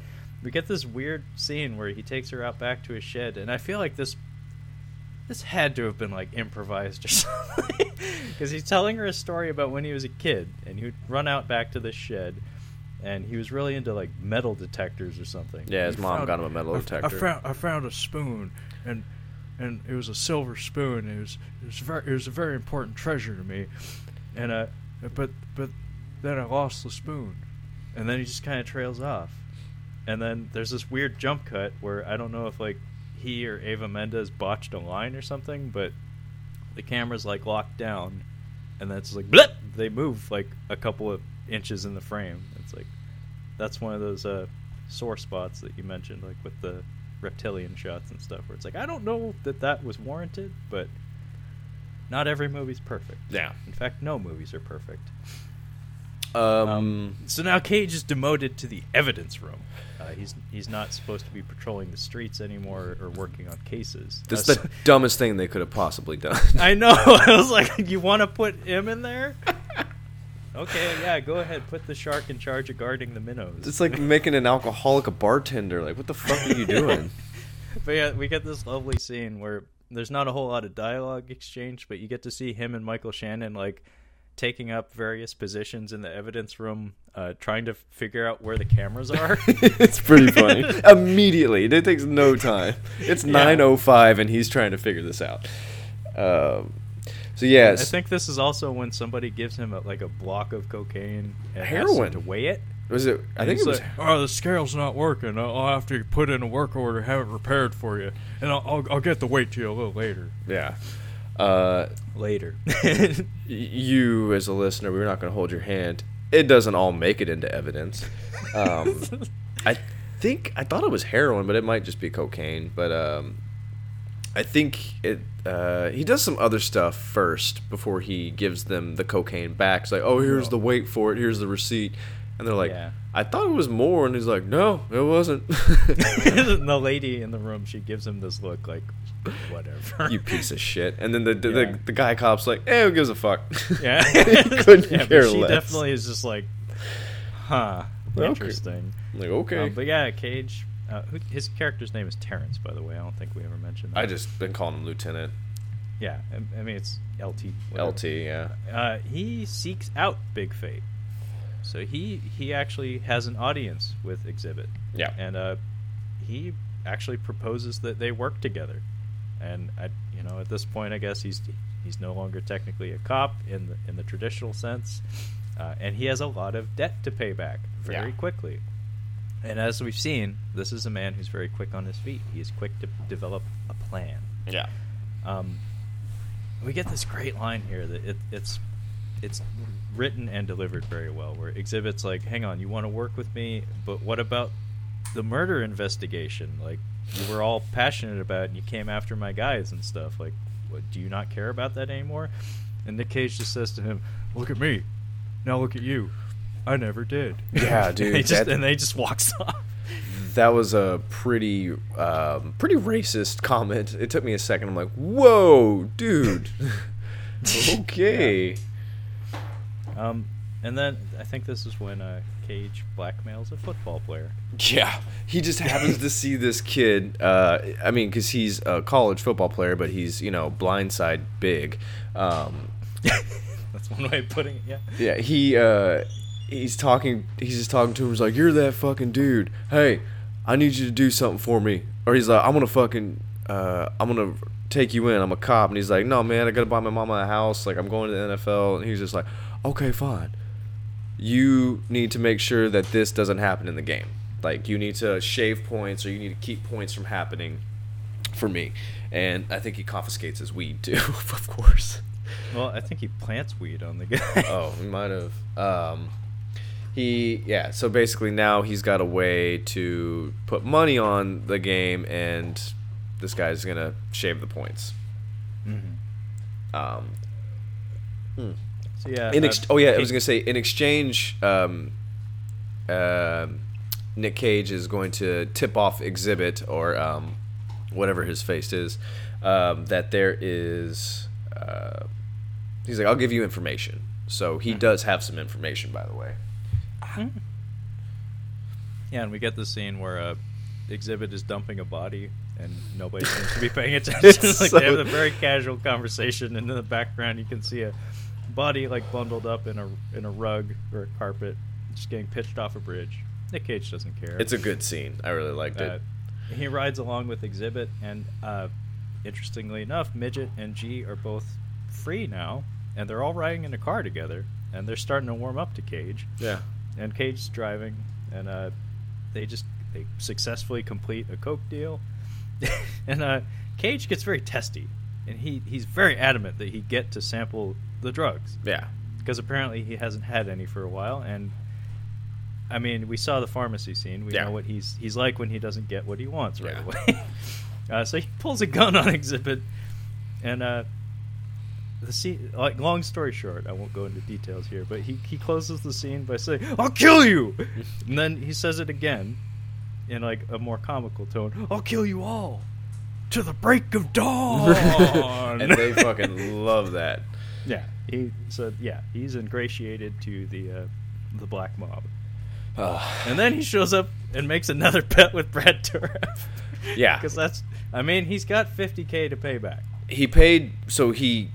we get this weird scene where he takes her out back to his shed, and I feel like this this had to have been like improvised or something, because he's telling her a story about when he was a kid, and he would run out back to the shed. And he was really into like metal detectors or something. Yeah, his He mom found- got him a metal I- detector. I found I found a spoon, and and it was a silver spoon. It was it was very it was a very important treasure to me, and uh, but but then I lost the spoon. and then he just kind of trails off. And then there's this weird jump cut where I don't know if like he or Eva Mendes botched a line or something, but the camera's like locked down, and then it's like blip. They move like a couple of inches in the frame. It's like that's one of those uh, sore spots that you mentioned, like with the reptilian shots and stuff, where it's like I don't know that that was warranted, but not every movie's perfect. yeah. In fact, no movies are perfect. Um, Um, so now Cage is demoted to the evidence room. Uh, he's he's not supposed to be patrolling the streets anymore or working on cases. That's Uh, the dumbest thing they could have possibly done. I know. I was like, you want to put him in there? okay, yeah, go ahead. Put the shark in charge of guarding the minnows. It's like making an alcoholic a bartender. Like, what the fuck are you doing? but yeah, we get this lovely scene where there's not a whole lot of dialogue exchange, but you get to see him and Michael Shannon like taking up various positions in the evidence room, uh, trying to figure out where the cameras are. it's pretty funny. Immediately, it takes no time. It's Yeah. 9:05, and he's trying to figure this out. Um, so yes, I think this is also when somebody gives him a, like a block of cocaine and asks him Heroin. to weigh it. was it? I And think it was. like, Oh, the scale's not working. I'll I'll have to put in a work order, have it repaired for you, and I'll I'll, I'll get the weight to you a little later. yeah. Uh, Later. you as a listener, we're not going to hold your hand. It doesn't all make it into evidence. Um, I think I thought it was heroin, but it might just be cocaine. But um, I think it. Uh, he does some other stuff first before he gives them the cocaine back. It's like, oh, here's the weight for it. Here's the receipt. And they're like, Yeah. I thought it was more. And he's like, no, it wasn't. the lady in the room, she gives him this look like, whatever. you piece of shit. And then the the, Yeah. the, the guy cop's like, eh, who gives a fuck? yeah. Couldn't yeah, care she less. definitely is just like, huh, Okay. interesting. I'm like, okay. Um, but yeah, Cage. Uh, who, his character's name is Terrence, by the way. I don't think we ever mentioned. That. I just been calling him Lieutenant. yeah. I, I mean, it's LT. whatever. LT, yeah. uh, he seeks out Big Fate. So he he actually has an audience with Xzibit, Yeah. and uh, he actually proposes that they work together. And I, you know, at this point, I guess he's he's no longer technically a cop in the in the traditional sense, uh, and he has a lot of debt to pay back very Yeah. quickly. And as we've seen, this is a man who's very quick on his feet. He is quick to develop a plan. Yeah. Um, we get this great line here that it, it's it's written and delivered very well. Where Xzibit's like, "Hang on, you want to work with me, but what about the murder investigation? Like, you were all passionate about, and you came after my guys and stuff. Like, what, do you not care about that anymore?" And Nick Cage just says to him, Look at me. Now look at you. I never did. Yeah, and, dude. he just, that- and they just walks off. that was a pretty um, pretty racist comment. It took me a second. I'm like, whoa, dude. okay. Um, and then I think this is when uh, Cage blackmails a football player. Yeah, he just happens to see this kid. Uh, I mean, because he's a college football player, but he's you know blindside big. Um, That's one way of putting it. Yeah. yeah, he uh, he's talking. He's just talking to him. He's like, "You're that fucking dude. Hey, I need you to do something for me." Or he's like, "I'm gonna fucking, uh, I'm gonna take you in. I'm a cop." And he's like, "No, man, I gotta buy my mama a house. Like, I'm going to the NFL." And he's just like, "Okay, fine. You need to make sure that this doesn't happen in the game. Like, you need to shave points, or you need to keep points from happening." For me, and I think he confiscates his weed too, of course. Well, I think he plants weed on the guy. oh, he might have. Um, he yeah. So basically, now he's got a way to put money on the game, and this guy's gonna shave the points. Um, So yeah. in uh, ex- oh yeah, I was gonna say in exchange, um, um Nick Cage is going to tip off Xzibit or um, whatever his face is um, that there is. Uh, he's like, I'll give you information. So he does have some information, by the way. Yeah, and we get the scene where uh, Xzibit is dumping a body, and nobody seems to be paying attention. It's like so- they have a very casual conversation, and in the background you can see a body like bundled up in a in a rug or a carpet, just getting pitched off a bridge. Nick Cage doesn't care. It's a good scene. I really liked Uh, it. he rides along with Xzibit, and uh, interestingly enough, Midget and G are both free now, and they're all riding in a car together, and they're starting to warm up to Cage. Yeah. And Cage's driving, and uh, they just they successfully complete a coke deal, and uh, Cage gets very testy, and he he's very adamant that he get to sample the drugs Yeah. because apparently he hasn't had any for a while and I mean, we saw the pharmacy scene. We Yeah. know what he's he's like when he doesn't get what he wants right Yeah. away. uh, so he pulls a gun on Xzibit, and uh, the scene. Like, long story short, I won't go into details here, but he he closes the scene by saying, "I'll kill you," and then he says it again in like a more comical tone, "I'll kill you all." To the break of dawn, and they fucking love that. Yeah. He said, yeah, he's ingratiated to the uh, the black mob. And then he shows up and makes another bet with Brad Dourif. Yeah. because that's. I mean, he's got 50k to pay back. he paid so he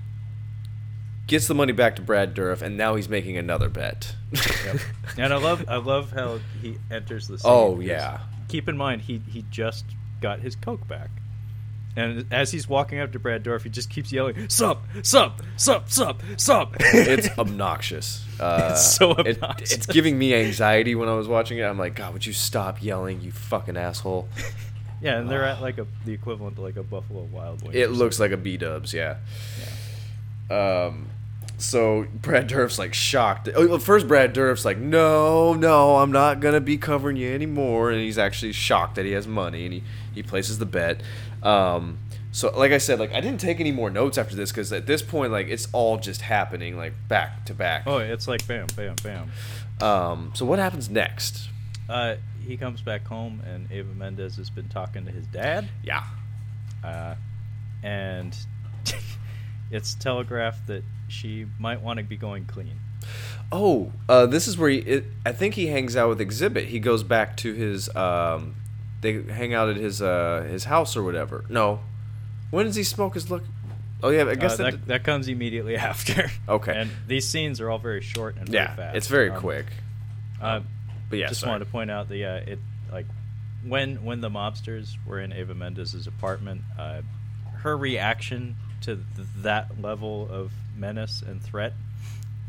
gets the money back to Brad Dourif, and now he's making another bet. And I love, I love how he enters the. Scene Oh, yeah. Keep in mind, he he just got his coke back. And as he's walking up to Brad Dourif, he just keeps yelling, "Sup, sup, sup, sup, sup." it's obnoxious. Uh, It's so it- obnoxious. it's giving me anxiety when I was watching it. I'm like, God, would you stop yelling, you fucking asshole? yeah, and they're at like a the equivalent to like a Buffalo Wild Wings. It looks like a B Dubs, yeah. Um, so Brad Dourif's like shocked. Oh, first Brad Dourif's like, no, no, I'm not gonna be covering you anymore, and he's actually shocked that he has money, and he he places the bet. Um, so like I said, like I didn't take any more notes after this because at this point, like it's all just happening like back to back. Oh, it's like bam, bam, bam. Um, so what happens next? Uh, he comes back home, and Eva Mendes has been talking to his dad, Yeah. uh, and it's telegraphed that she might want to be going clean. Oh, uh, this is where he. It, I think he hangs out with Xzibit. He goes back to his. Um, they hang out at his uh, his house or whatever. No, when does he smoke his look? Oh yeah, I guess Uh, that. that, that comes immediately after. Okay. And these scenes are all very short and very fast. it's very Um, quick. Uh, But yeah, just sorry. wanted to point out that uh, it like when when the mobsters were in Eva Mendes's apartment, uh, her reaction to th- that level of menace and threat,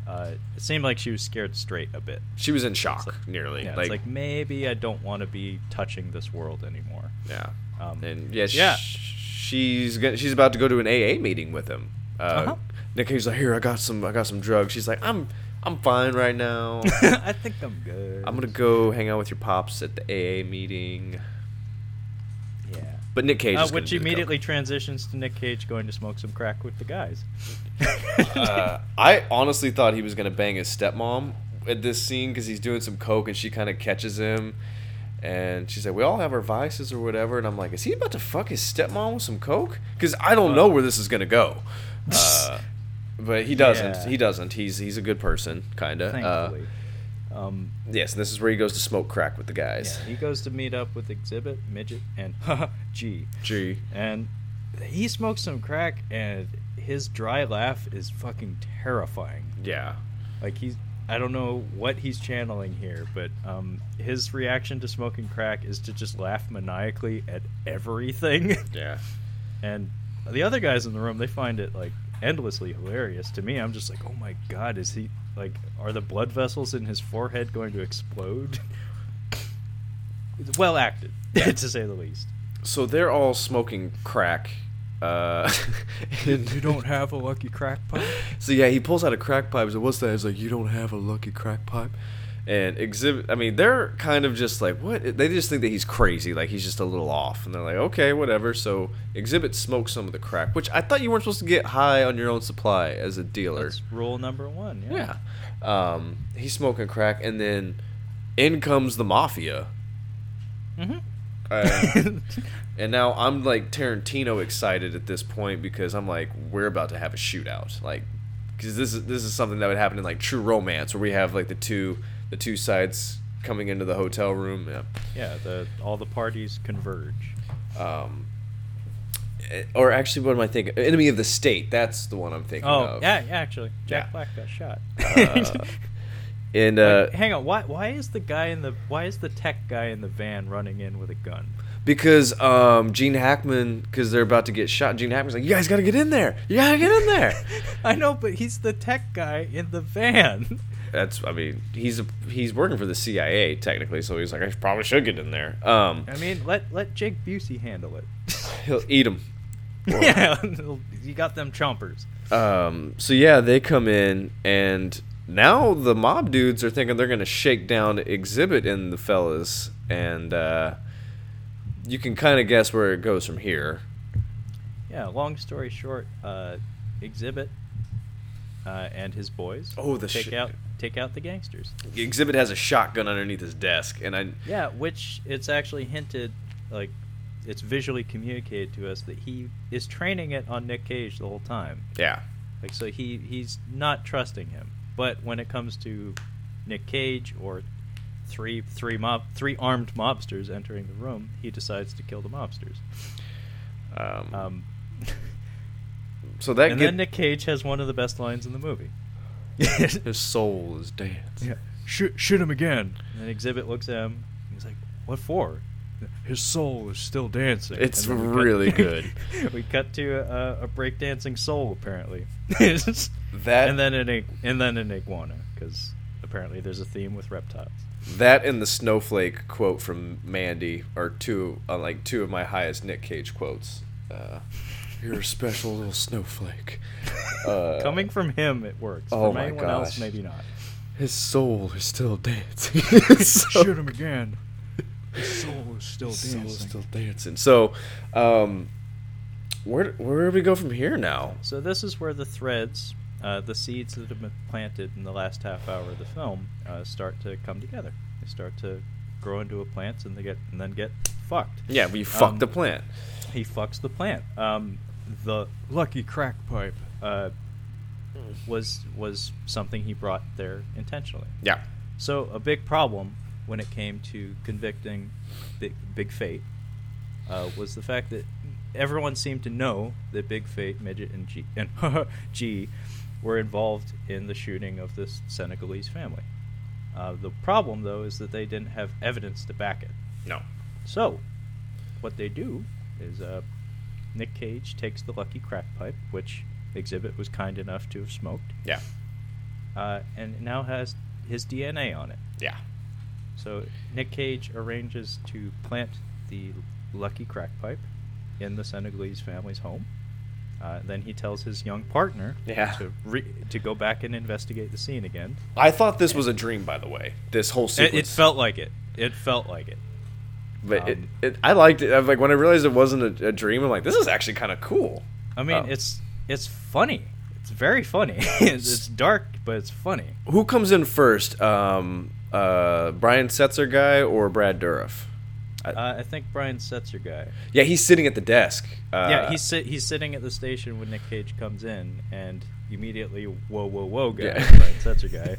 uh, it seemed like she was scared straight a bit. she was in shock, like- nearly. Yeah, like, it's like maybe I don't want to be touching this world anymore. yeah, Um, and yeah, yeah. she's gonna, she's about to go to an AA meeting with him. Uh, Uh-huh. Nick Cage's like, "Here, I got some I got some drugs." She's like, "I'm I'm fine right now. I think I'm good. I'm gonna go hang out with your pops at the AA meeting." Yeah. But Nick Cage, Uh, is which do the coke. immediately transitions to Nick Cage going to smoke some crack with the guys. uh, I honestly thought he was gonna bang his stepmom at this scene because he's doing some coke and she kind of catches him, and she's like, "We all have our vices or whatever," and I'm like, "Is he about to fuck his stepmom with some coke?" Because I don't know where this is gonna go. Uh, but he doesn't. Yeah. He doesn't. He's he's a good person, kind of. Uh, Thankfully. Um, yes, this is where he goes to smoke crack with the guys. yeah, he goes to meet up with Xzibit, Midget, and G. Gee. And he smokes some crack, and his dry laugh is fucking terrifying. Yeah. Like he's, I don't know what he's channeling here, but um, his reaction to smoking crack is to just laugh maniacally at everything. Yeah. and the other guys in the room, they find it like endlessly hilarious. To me, I'm just like, oh my god, is he like, are the blood vessels in his forehead going to explode? It's well acted, to say the least. So they're all smoking crack. Uh, and- You don't have a lucky crack pipe? So yeah, he pulls out a crack pipe. So like, "What's that?" He's like, "You don't have a lucky crack pipe." And Xzibit. I mean, they're kind of just like, what? They just think that he's crazy, like he's just a little off, and they're like, okay, whatever. So Xzibit smokes some of the crack, which I thought you weren't supposed to get high on your own supply as a dealer. That's rule number one. Yeah. yeah. Um, he's smoking crack, and then in comes the mafia. hmm Uh, and now I'm like Tarantino excited at this point because I'm like we're about to have a shootout like because this is this is something that would happen in like True Romance where we have like the two the two sides coming into the hotel room yeah. Yeah. The all the parties converge. um eh, or actually what am I thinking Enemy of the State that's the one I'm thinking Oh of yeah, yeah. Actually, Jack Yeah. Black got shot. Uh, and uh, Wait, hang on. Why why is the guy in the why is the tech guy in the van running in with a gun? because um Gene Hackman because they're about to get shot Gene Hackman's like you guys got to get in there you got to get in there I know, but he's the tech guy in the van. that's I mean he's a, he's working for the CIA technically, so he's like I probably should get in there. Um, I mean, let let Jake Busey handle it. he'll eat him. yeah, you got them chompers. Um, so yeah, they come in and now the mob dudes are thinking they're gonna shake down Xzibit and the fellas, and uh, you can kind of guess where it goes from here. Yeah. Long story short, uh, Xzibit uh, and his boys. Oh, the take sh- out take out the gangsters. Xzibit has a shotgun underneath his desk, and I Yeah, which it's actually hinted, like, it's visually communicated to us that he is training it on Nick Cage the whole time. yeah Like, so he he's not trusting him. But when it comes to Nick Cage or three three mob three armed mobsters entering the room, he decides to kill the mobsters. um, Um, so that and get, then Nick Cage has one of the best lines in the movie. his soul is dance. Yeah. Shoot, shoot him again. And then Xzibit looks at him. He's like, "What for?" His soul is still dancing. It's And then we cut- really good. we cut to a, a breakdancing soul, apparently. That and then an and then an iguana, because apparently there's a theme with reptiles. That and the snowflake quote from Mandy are two, uh, like two of my highest Nick Cage quotes. Uh, You're a special little snowflake. Uh, Coming from him, it works. oh from my anyone else, maybe not. his soul is still dancing. So- Shoot him again. His soul is still his soul dancing. is still dancing. So, um, where where do we go from here now? So this is where the threads, uh, the seeds that have been planted in the last half hour of the film, uh, start to come together. They start to grow into a plant, and they get and then get fucked. Yeah, we fucked Um, the plant. He fucks the plant. Um, the Lucky crack pipe. uh, was was something he brought there intentionally. Yeah, So a big problem when it came to convicting Big, Big Fate uh, was the fact that everyone seemed to know that Big Fate, Midget, and G and G were involved in the shooting of this Senegalese family. Uh, the problem, though, is that they didn't have evidence to back it. no. So, what they do is uh, Nick Cage takes the lucky crack pipe, which Xzibit was kind enough to have smoked, Yeah, uh, and now has his DNA on it. yeah. So Nick Cage arranges to plant the lucky crack pipe in the Senegalese family's home. Uh, then he tells his young partner Yeah. to re- to go back and investigate the scene again. I thought this was a dream, by the way. This whole It, sequence. it felt like it. It felt like it. But it, um, it, I liked it. I like when I realized it wasn't a, a dream, I'm like, this is actually kind of cool. I mean, Oh. it's it's funny. It's very funny. it's, it's dark, but it's funny. Who comes in first? Um, uh, Brian Setzer guy or Brad Dourif? Uh, I think Brian Setzer guy. Yeah, he's sitting at the desk. Uh, yeah, he's sit, he's sitting at the station when Nick Cage comes in, and immediately, whoa, whoa, whoa, guy, Yeah. Brian Setzer guy,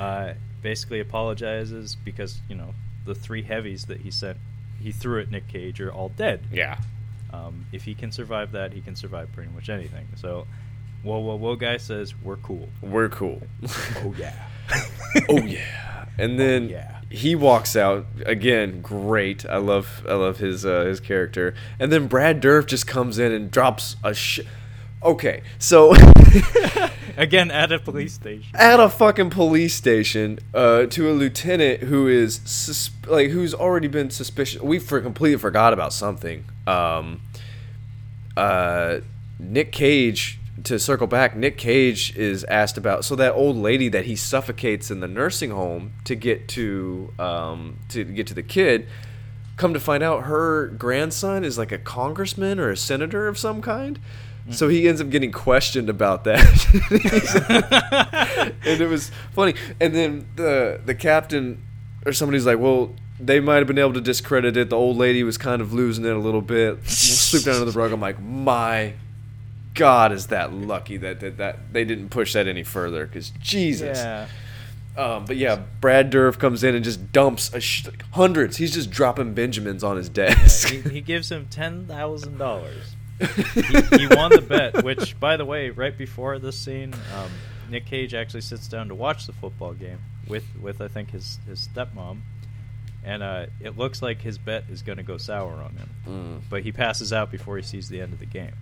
uh, basically apologizes because you know the three heavies that he sent, he threw at Nick Cage are all dead. yeah. Um, if he can survive that, he can survive pretty much anything. So, whoa, whoa, whoa, guy says we're cool. We're cool. Oh yeah. oh yeah. And then yeah. he walks out again. Great. I love I love his uh, his character. And then Brad Dourif just comes in and drops a sh. Okay, so Again, at a police station. at a fucking police station uh, to a lieutenant who is sus- like who's already been suspicious. We for completely forgot about something. Um, uh, Nick Cage to circle back. Nick Cage is asked about so that old lady that he suffocates in the nursing home to get to um, to get to the kid. Come to find out, her grandson is like a congressman or a senator of some kind. So he ends up getting questioned about that. and it was funny. And then the the captain or somebody's like, "Well, they might have been able to discredit it. The old lady was kind of losing it a little bit. We'll sweep down under the rug." I'm like, "My God, is that lucky that that, that they didn't push that any further? Because Jesus." Yeah. Um, but yeah, Brad Dourif comes in and just dumps a sh- hundreds. He's just dropping Benjamins on his desk. he, he gives him ten thousand dollars. He, he won the bet. Which, by the way, right before this scene, um, Nick Cage actually sits down to watch the football game with with I think his his stepmom, and uh, it looks like his bet is going to go sour on him. Mm. But he passes out before he sees the end of the game.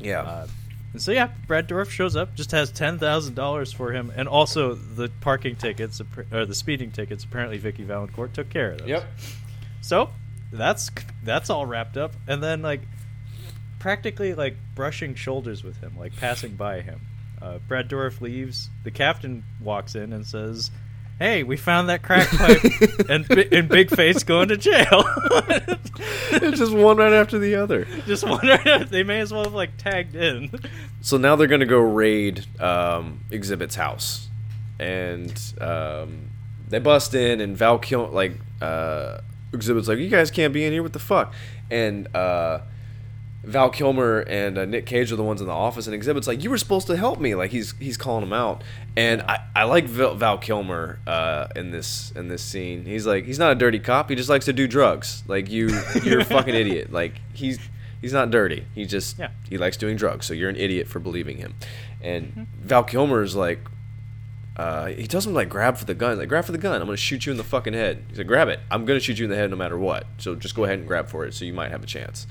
yeah. Uh, and so yeah, Brad Dourif shows up, just has ten thousand dollars for him, and also the parking tickets or the speeding tickets. Apparently, Vicky Valancourt took care of those. yep. So that's that's all wrapped up, and then like practically like brushing shoulders with him, like passing by him. Uh, Brad Dourif leaves. The captain walks in and says, "Hey, we found that crack pipe, and and Big Fate going to jail." It's just one right after the other. Just wonder they may as well have like tagged in. So now they're gonna go raid um, Xzibit's house, and um, they bust in, and Val Kil like uh, Xzibit's like, "You guys can't be in here. What the fuck?" And uh, Val Kilmer and uh, Nick Cage are the ones in the office, and Xzibit's like, "You were supposed to help me." Like he's he's calling him out, and I, I like Val, Val Kilmer uh, in this in this scene. He's like, he's not a dirty cop. He just likes to do drugs. Like you, you're a fucking idiot. Like he's he's not dirty. He just Yeah. he likes doing drugs. So you're an idiot for believing him. And Val Kilmer is like, uh, he tells him like grab for the gun. Like grab for the gun. I'm gonna shoot you in the fucking head. He's like grab it. I'm gonna shoot you in the head no matter what. So just go ahead and grab for it. So you might have a chance.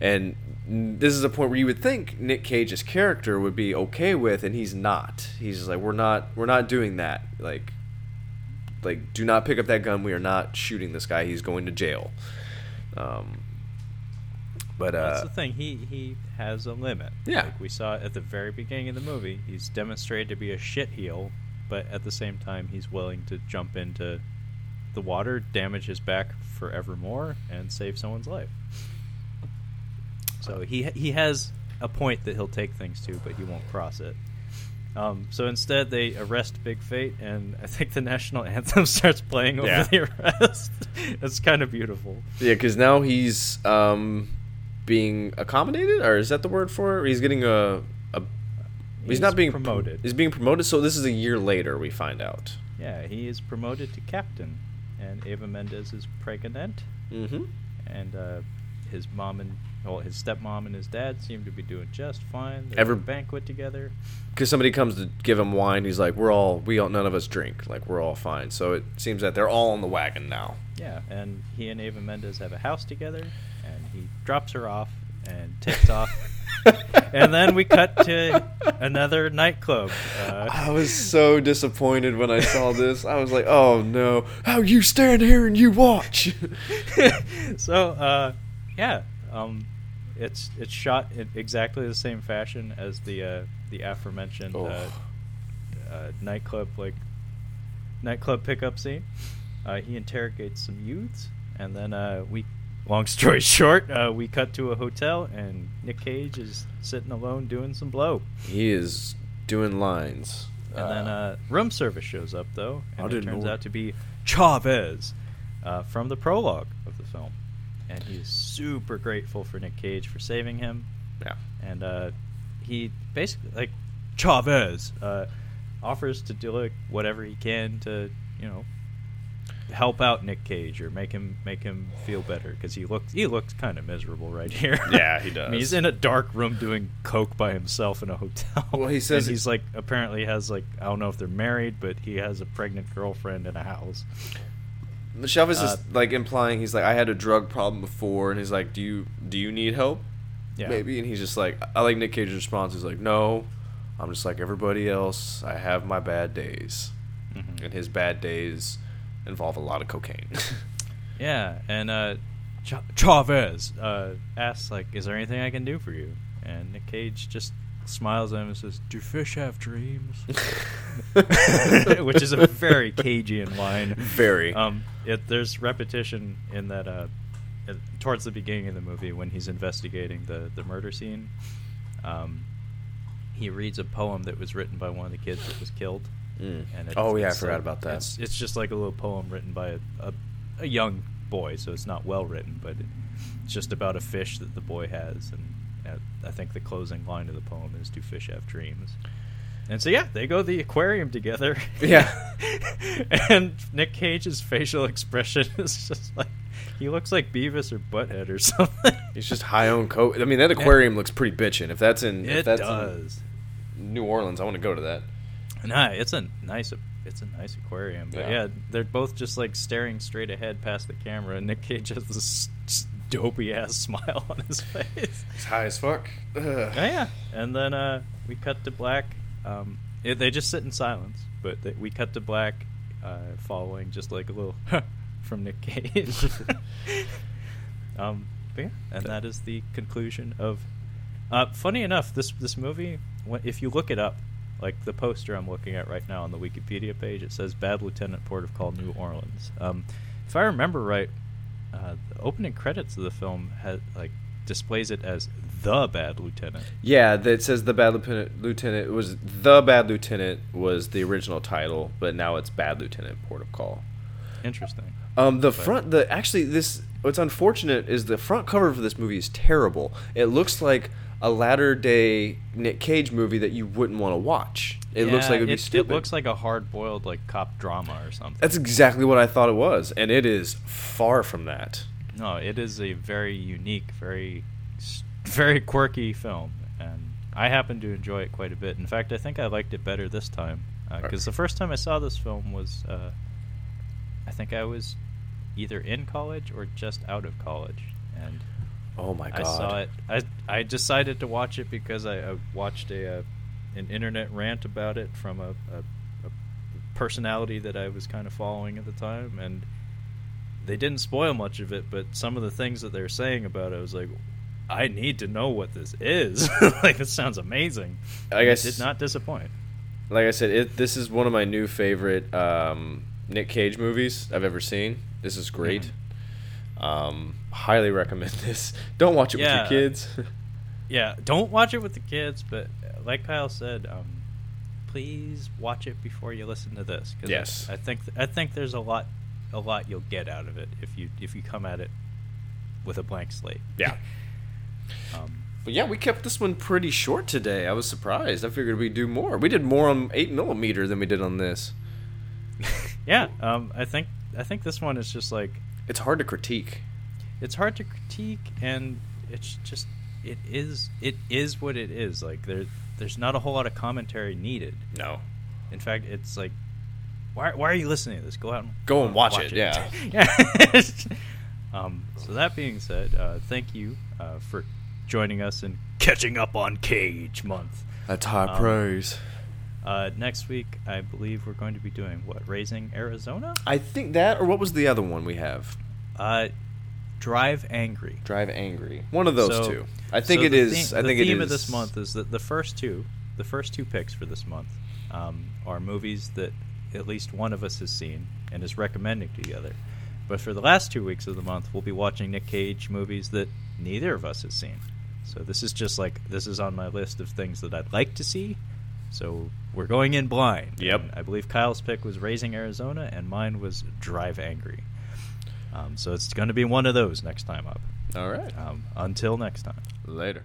And this is a point where you would think Nick Cage's character would be okay with, and he's not. He's just like we're not we're not doing that. Like like do not pick up that gun. We are not shooting this guy. He's going to jail. Um, but uh, That's the thing. He he has a limit. Yeah. Like we saw at the very beginning of the movie, he's demonstrated to be a shitheel, but at the same time, he's willing to jump into the water, damage his back forevermore, and save someone's life. So he he has a point that he'll take things to, but he won't cross it. Um, so instead, they arrest Big Fate, and I think the national anthem starts playing over Yeah. the arrest. it's kind of beautiful. Yeah, because now he's um, being accommodated, or is that the word for it? He's getting a, a he's, He's not being pro- promoted. he's being promoted. So this is a year later. We find out. Yeah, he is promoted to captain, and Eva Mendes is pregnant, Mm-hmm. and uh, his mom and well, his stepmom and his dad seem to be doing just fine. They're Ever- banquet together. Because somebody comes to give him wine, he's like, "We're all we all none of us drink. Like we're all fine." So it seems that they're all on the wagon now. Yeah, and he and Eva Mendes have a house together, and he drops her off and takes off. and then we cut to another nightclub. Uh, I was so disappointed when I saw this. I was like, "Oh no! How you stand here and you watch?" so uh, yeah, um, it's it's shot in exactly the same fashion as the uh, the aforementioned Oh. uh, uh, nightclub like nightclub pickup scene. Uh, he interrogates some youths, and then uh, we. Long story short, uh, we cut to a hotel, and Nick Cage is sitting alone doing some blow. He is doing lines. And then uh, room service shows up though, and it turns know. out to be Chavez uh, from the prologue of the film, and he's super grateful for Nick Cage for saving him, yeah. and uh, he basically like Chavez uh, offers to do like whatever he can to you know help out Nick Cage or make him make him feel better because he looks he looks kind of miserable right here. Yeah, he I mean, he's in a dark room doing coke by himself in a hotel. Well, he says and he's like apparently has like I don't know if they're married, but he has a pregnant girlfriend in a house. Chavez Uh, is like implying he's like I had a drug problem before, and he's like, do you do you need help? Yeah, Maybe, and he's just like I like Nick Cage's response. He's like, no, I'm just like everybody else. I have my bad days, Mhm. and his bad days involve a lot of cocaine. Yeah, and uh, Ch- Chavez uh, asks like, "Is there anything I can do for you?" And Nick Cage just smiles at him and says, Do fish have dreams? which is a very Cajun line. Very. Um, it, there's repetition in that uh, uh, towards the beginning of the movie when he's investigating the the murder scene. Um, he reads a poem that was written by one of the kids that was killed. Mm. And it's, Oh, yeah, I forgot like- about that. It's, it's just like a little poem written by a, a, a young boy, so it's not well written, but it, it's just about a fish that the boy has, and uh, I think the closing line of the poem is "Do fish have dreams?" And so yeah, they go to the aquarium together. Yeah. and Nick Cage's facial expression is just like he looks like Beavis or Butthead or something. He's just high on coke. I mean, that aquarium looks pretty bitchin'. If that's in, if It that's does. New Orleans, I want to go to that. Nah, it's a nice it's a nice aquarium. But Yeah. yeah. they're both just like staring straight ahead past the camera, and Nick Cage has this dopey ass smile on his face. It's high as fuck. Ugh. Oh, yeah, and then uh, we cut to black. Um, it, they just sit in silence, but they, we cut to black, uh, following just like a little from Nick Cage. um, but yeah, and that is the conclusion of. Uh, funny enough, this this movie, if you look it up, like the poster I'm looking at right now on the Wikipedia page, it says "Bad Lieutenant, Port of Call, New Orleans." Um, if I remember right, uh, the opening credits of the film had like displays it as the Bad Lieutenant. Yeah, it says the bad lieutenant. Lieutenant it was the bad lieutenant was the original title, but now it's bad lieutenant port of call. Interesting. Um, the But- front, the actually this what's unfortunate is the front cover for this movie is terrible. It looks like a latter day Nick Cage movie that you wouldn't want to watch. It looks like it would be stupid. It looks like a hard boiled like cop drama or something. That's exactly what I thought it was, and it is far from that. No, it is a very unique, very, very quirky film, and I happen to enjoy it quite a bit. In fact, I think I liked it better this time because the first time I saw this film was, uh, I think I was either in college or just out of college, and Oh my god! I saw it. I I decided to watch it because I, I watched a uh, an internet rant about it from a, a, a personality that I was kind of following at the time, and they didn't spoil much of it, but some of the things that they were saying about it, I was like, I need to know what this is. like this sounds amazing. I guess- it did not disappoint. like I said, it this is one of my new favorite um, Nick Cage movies I've ever seen. This is great. Mm-hmm. Um, highly recommend this. Don't watch it Yeah. with your kids. Yeah, don't watch it with the kids, but uh, like Kyle said, um, please watch it before you listen to this. 'cause I- Yes. I, think I think there's a lot, a lot you'll get out of it if you if you come at it with a blank slate. yeah. Um, But yeah, we kept this one pretty short today. I was surprised. I figured we'd do more. We did more on eight millimeter than we did on this. yeah, um, I think I think this one is just like It's hard to critique. it's hard to critique, and it's just it is it is what it is. Like there there's not a whole lot of commentary needed. No. In fact, it's like, why, why are you listening to this? Go out and Go and watch it, yeah. yeah. um, so that being said, uh, thank you uh, for joining us and catching up on Cage Month. That's high Um, praise. Uh, next week, I believe we're going to be doing what? Raising Arizona? I think that, or what was the other one we have? Uh, Drive Angry. Drive Angry. One of those So- two. I think so it the is. theme- I think the it theme is. of this month is that the first two, the first two picks for this month, um, are movies that at least one of us has seen and is recommending together. But for the last two weeks of the month, we'll be watching Nick Cage movies that neither of us has seen. So this is just like this is on my list of things that I'd like to see. So we're going in blind. Yep. And I believe Kyle's pick was Raising Arizona, and mine was Drive Angry. Um, so it's going to be one of those next time up. All right. Um, until next time. Later.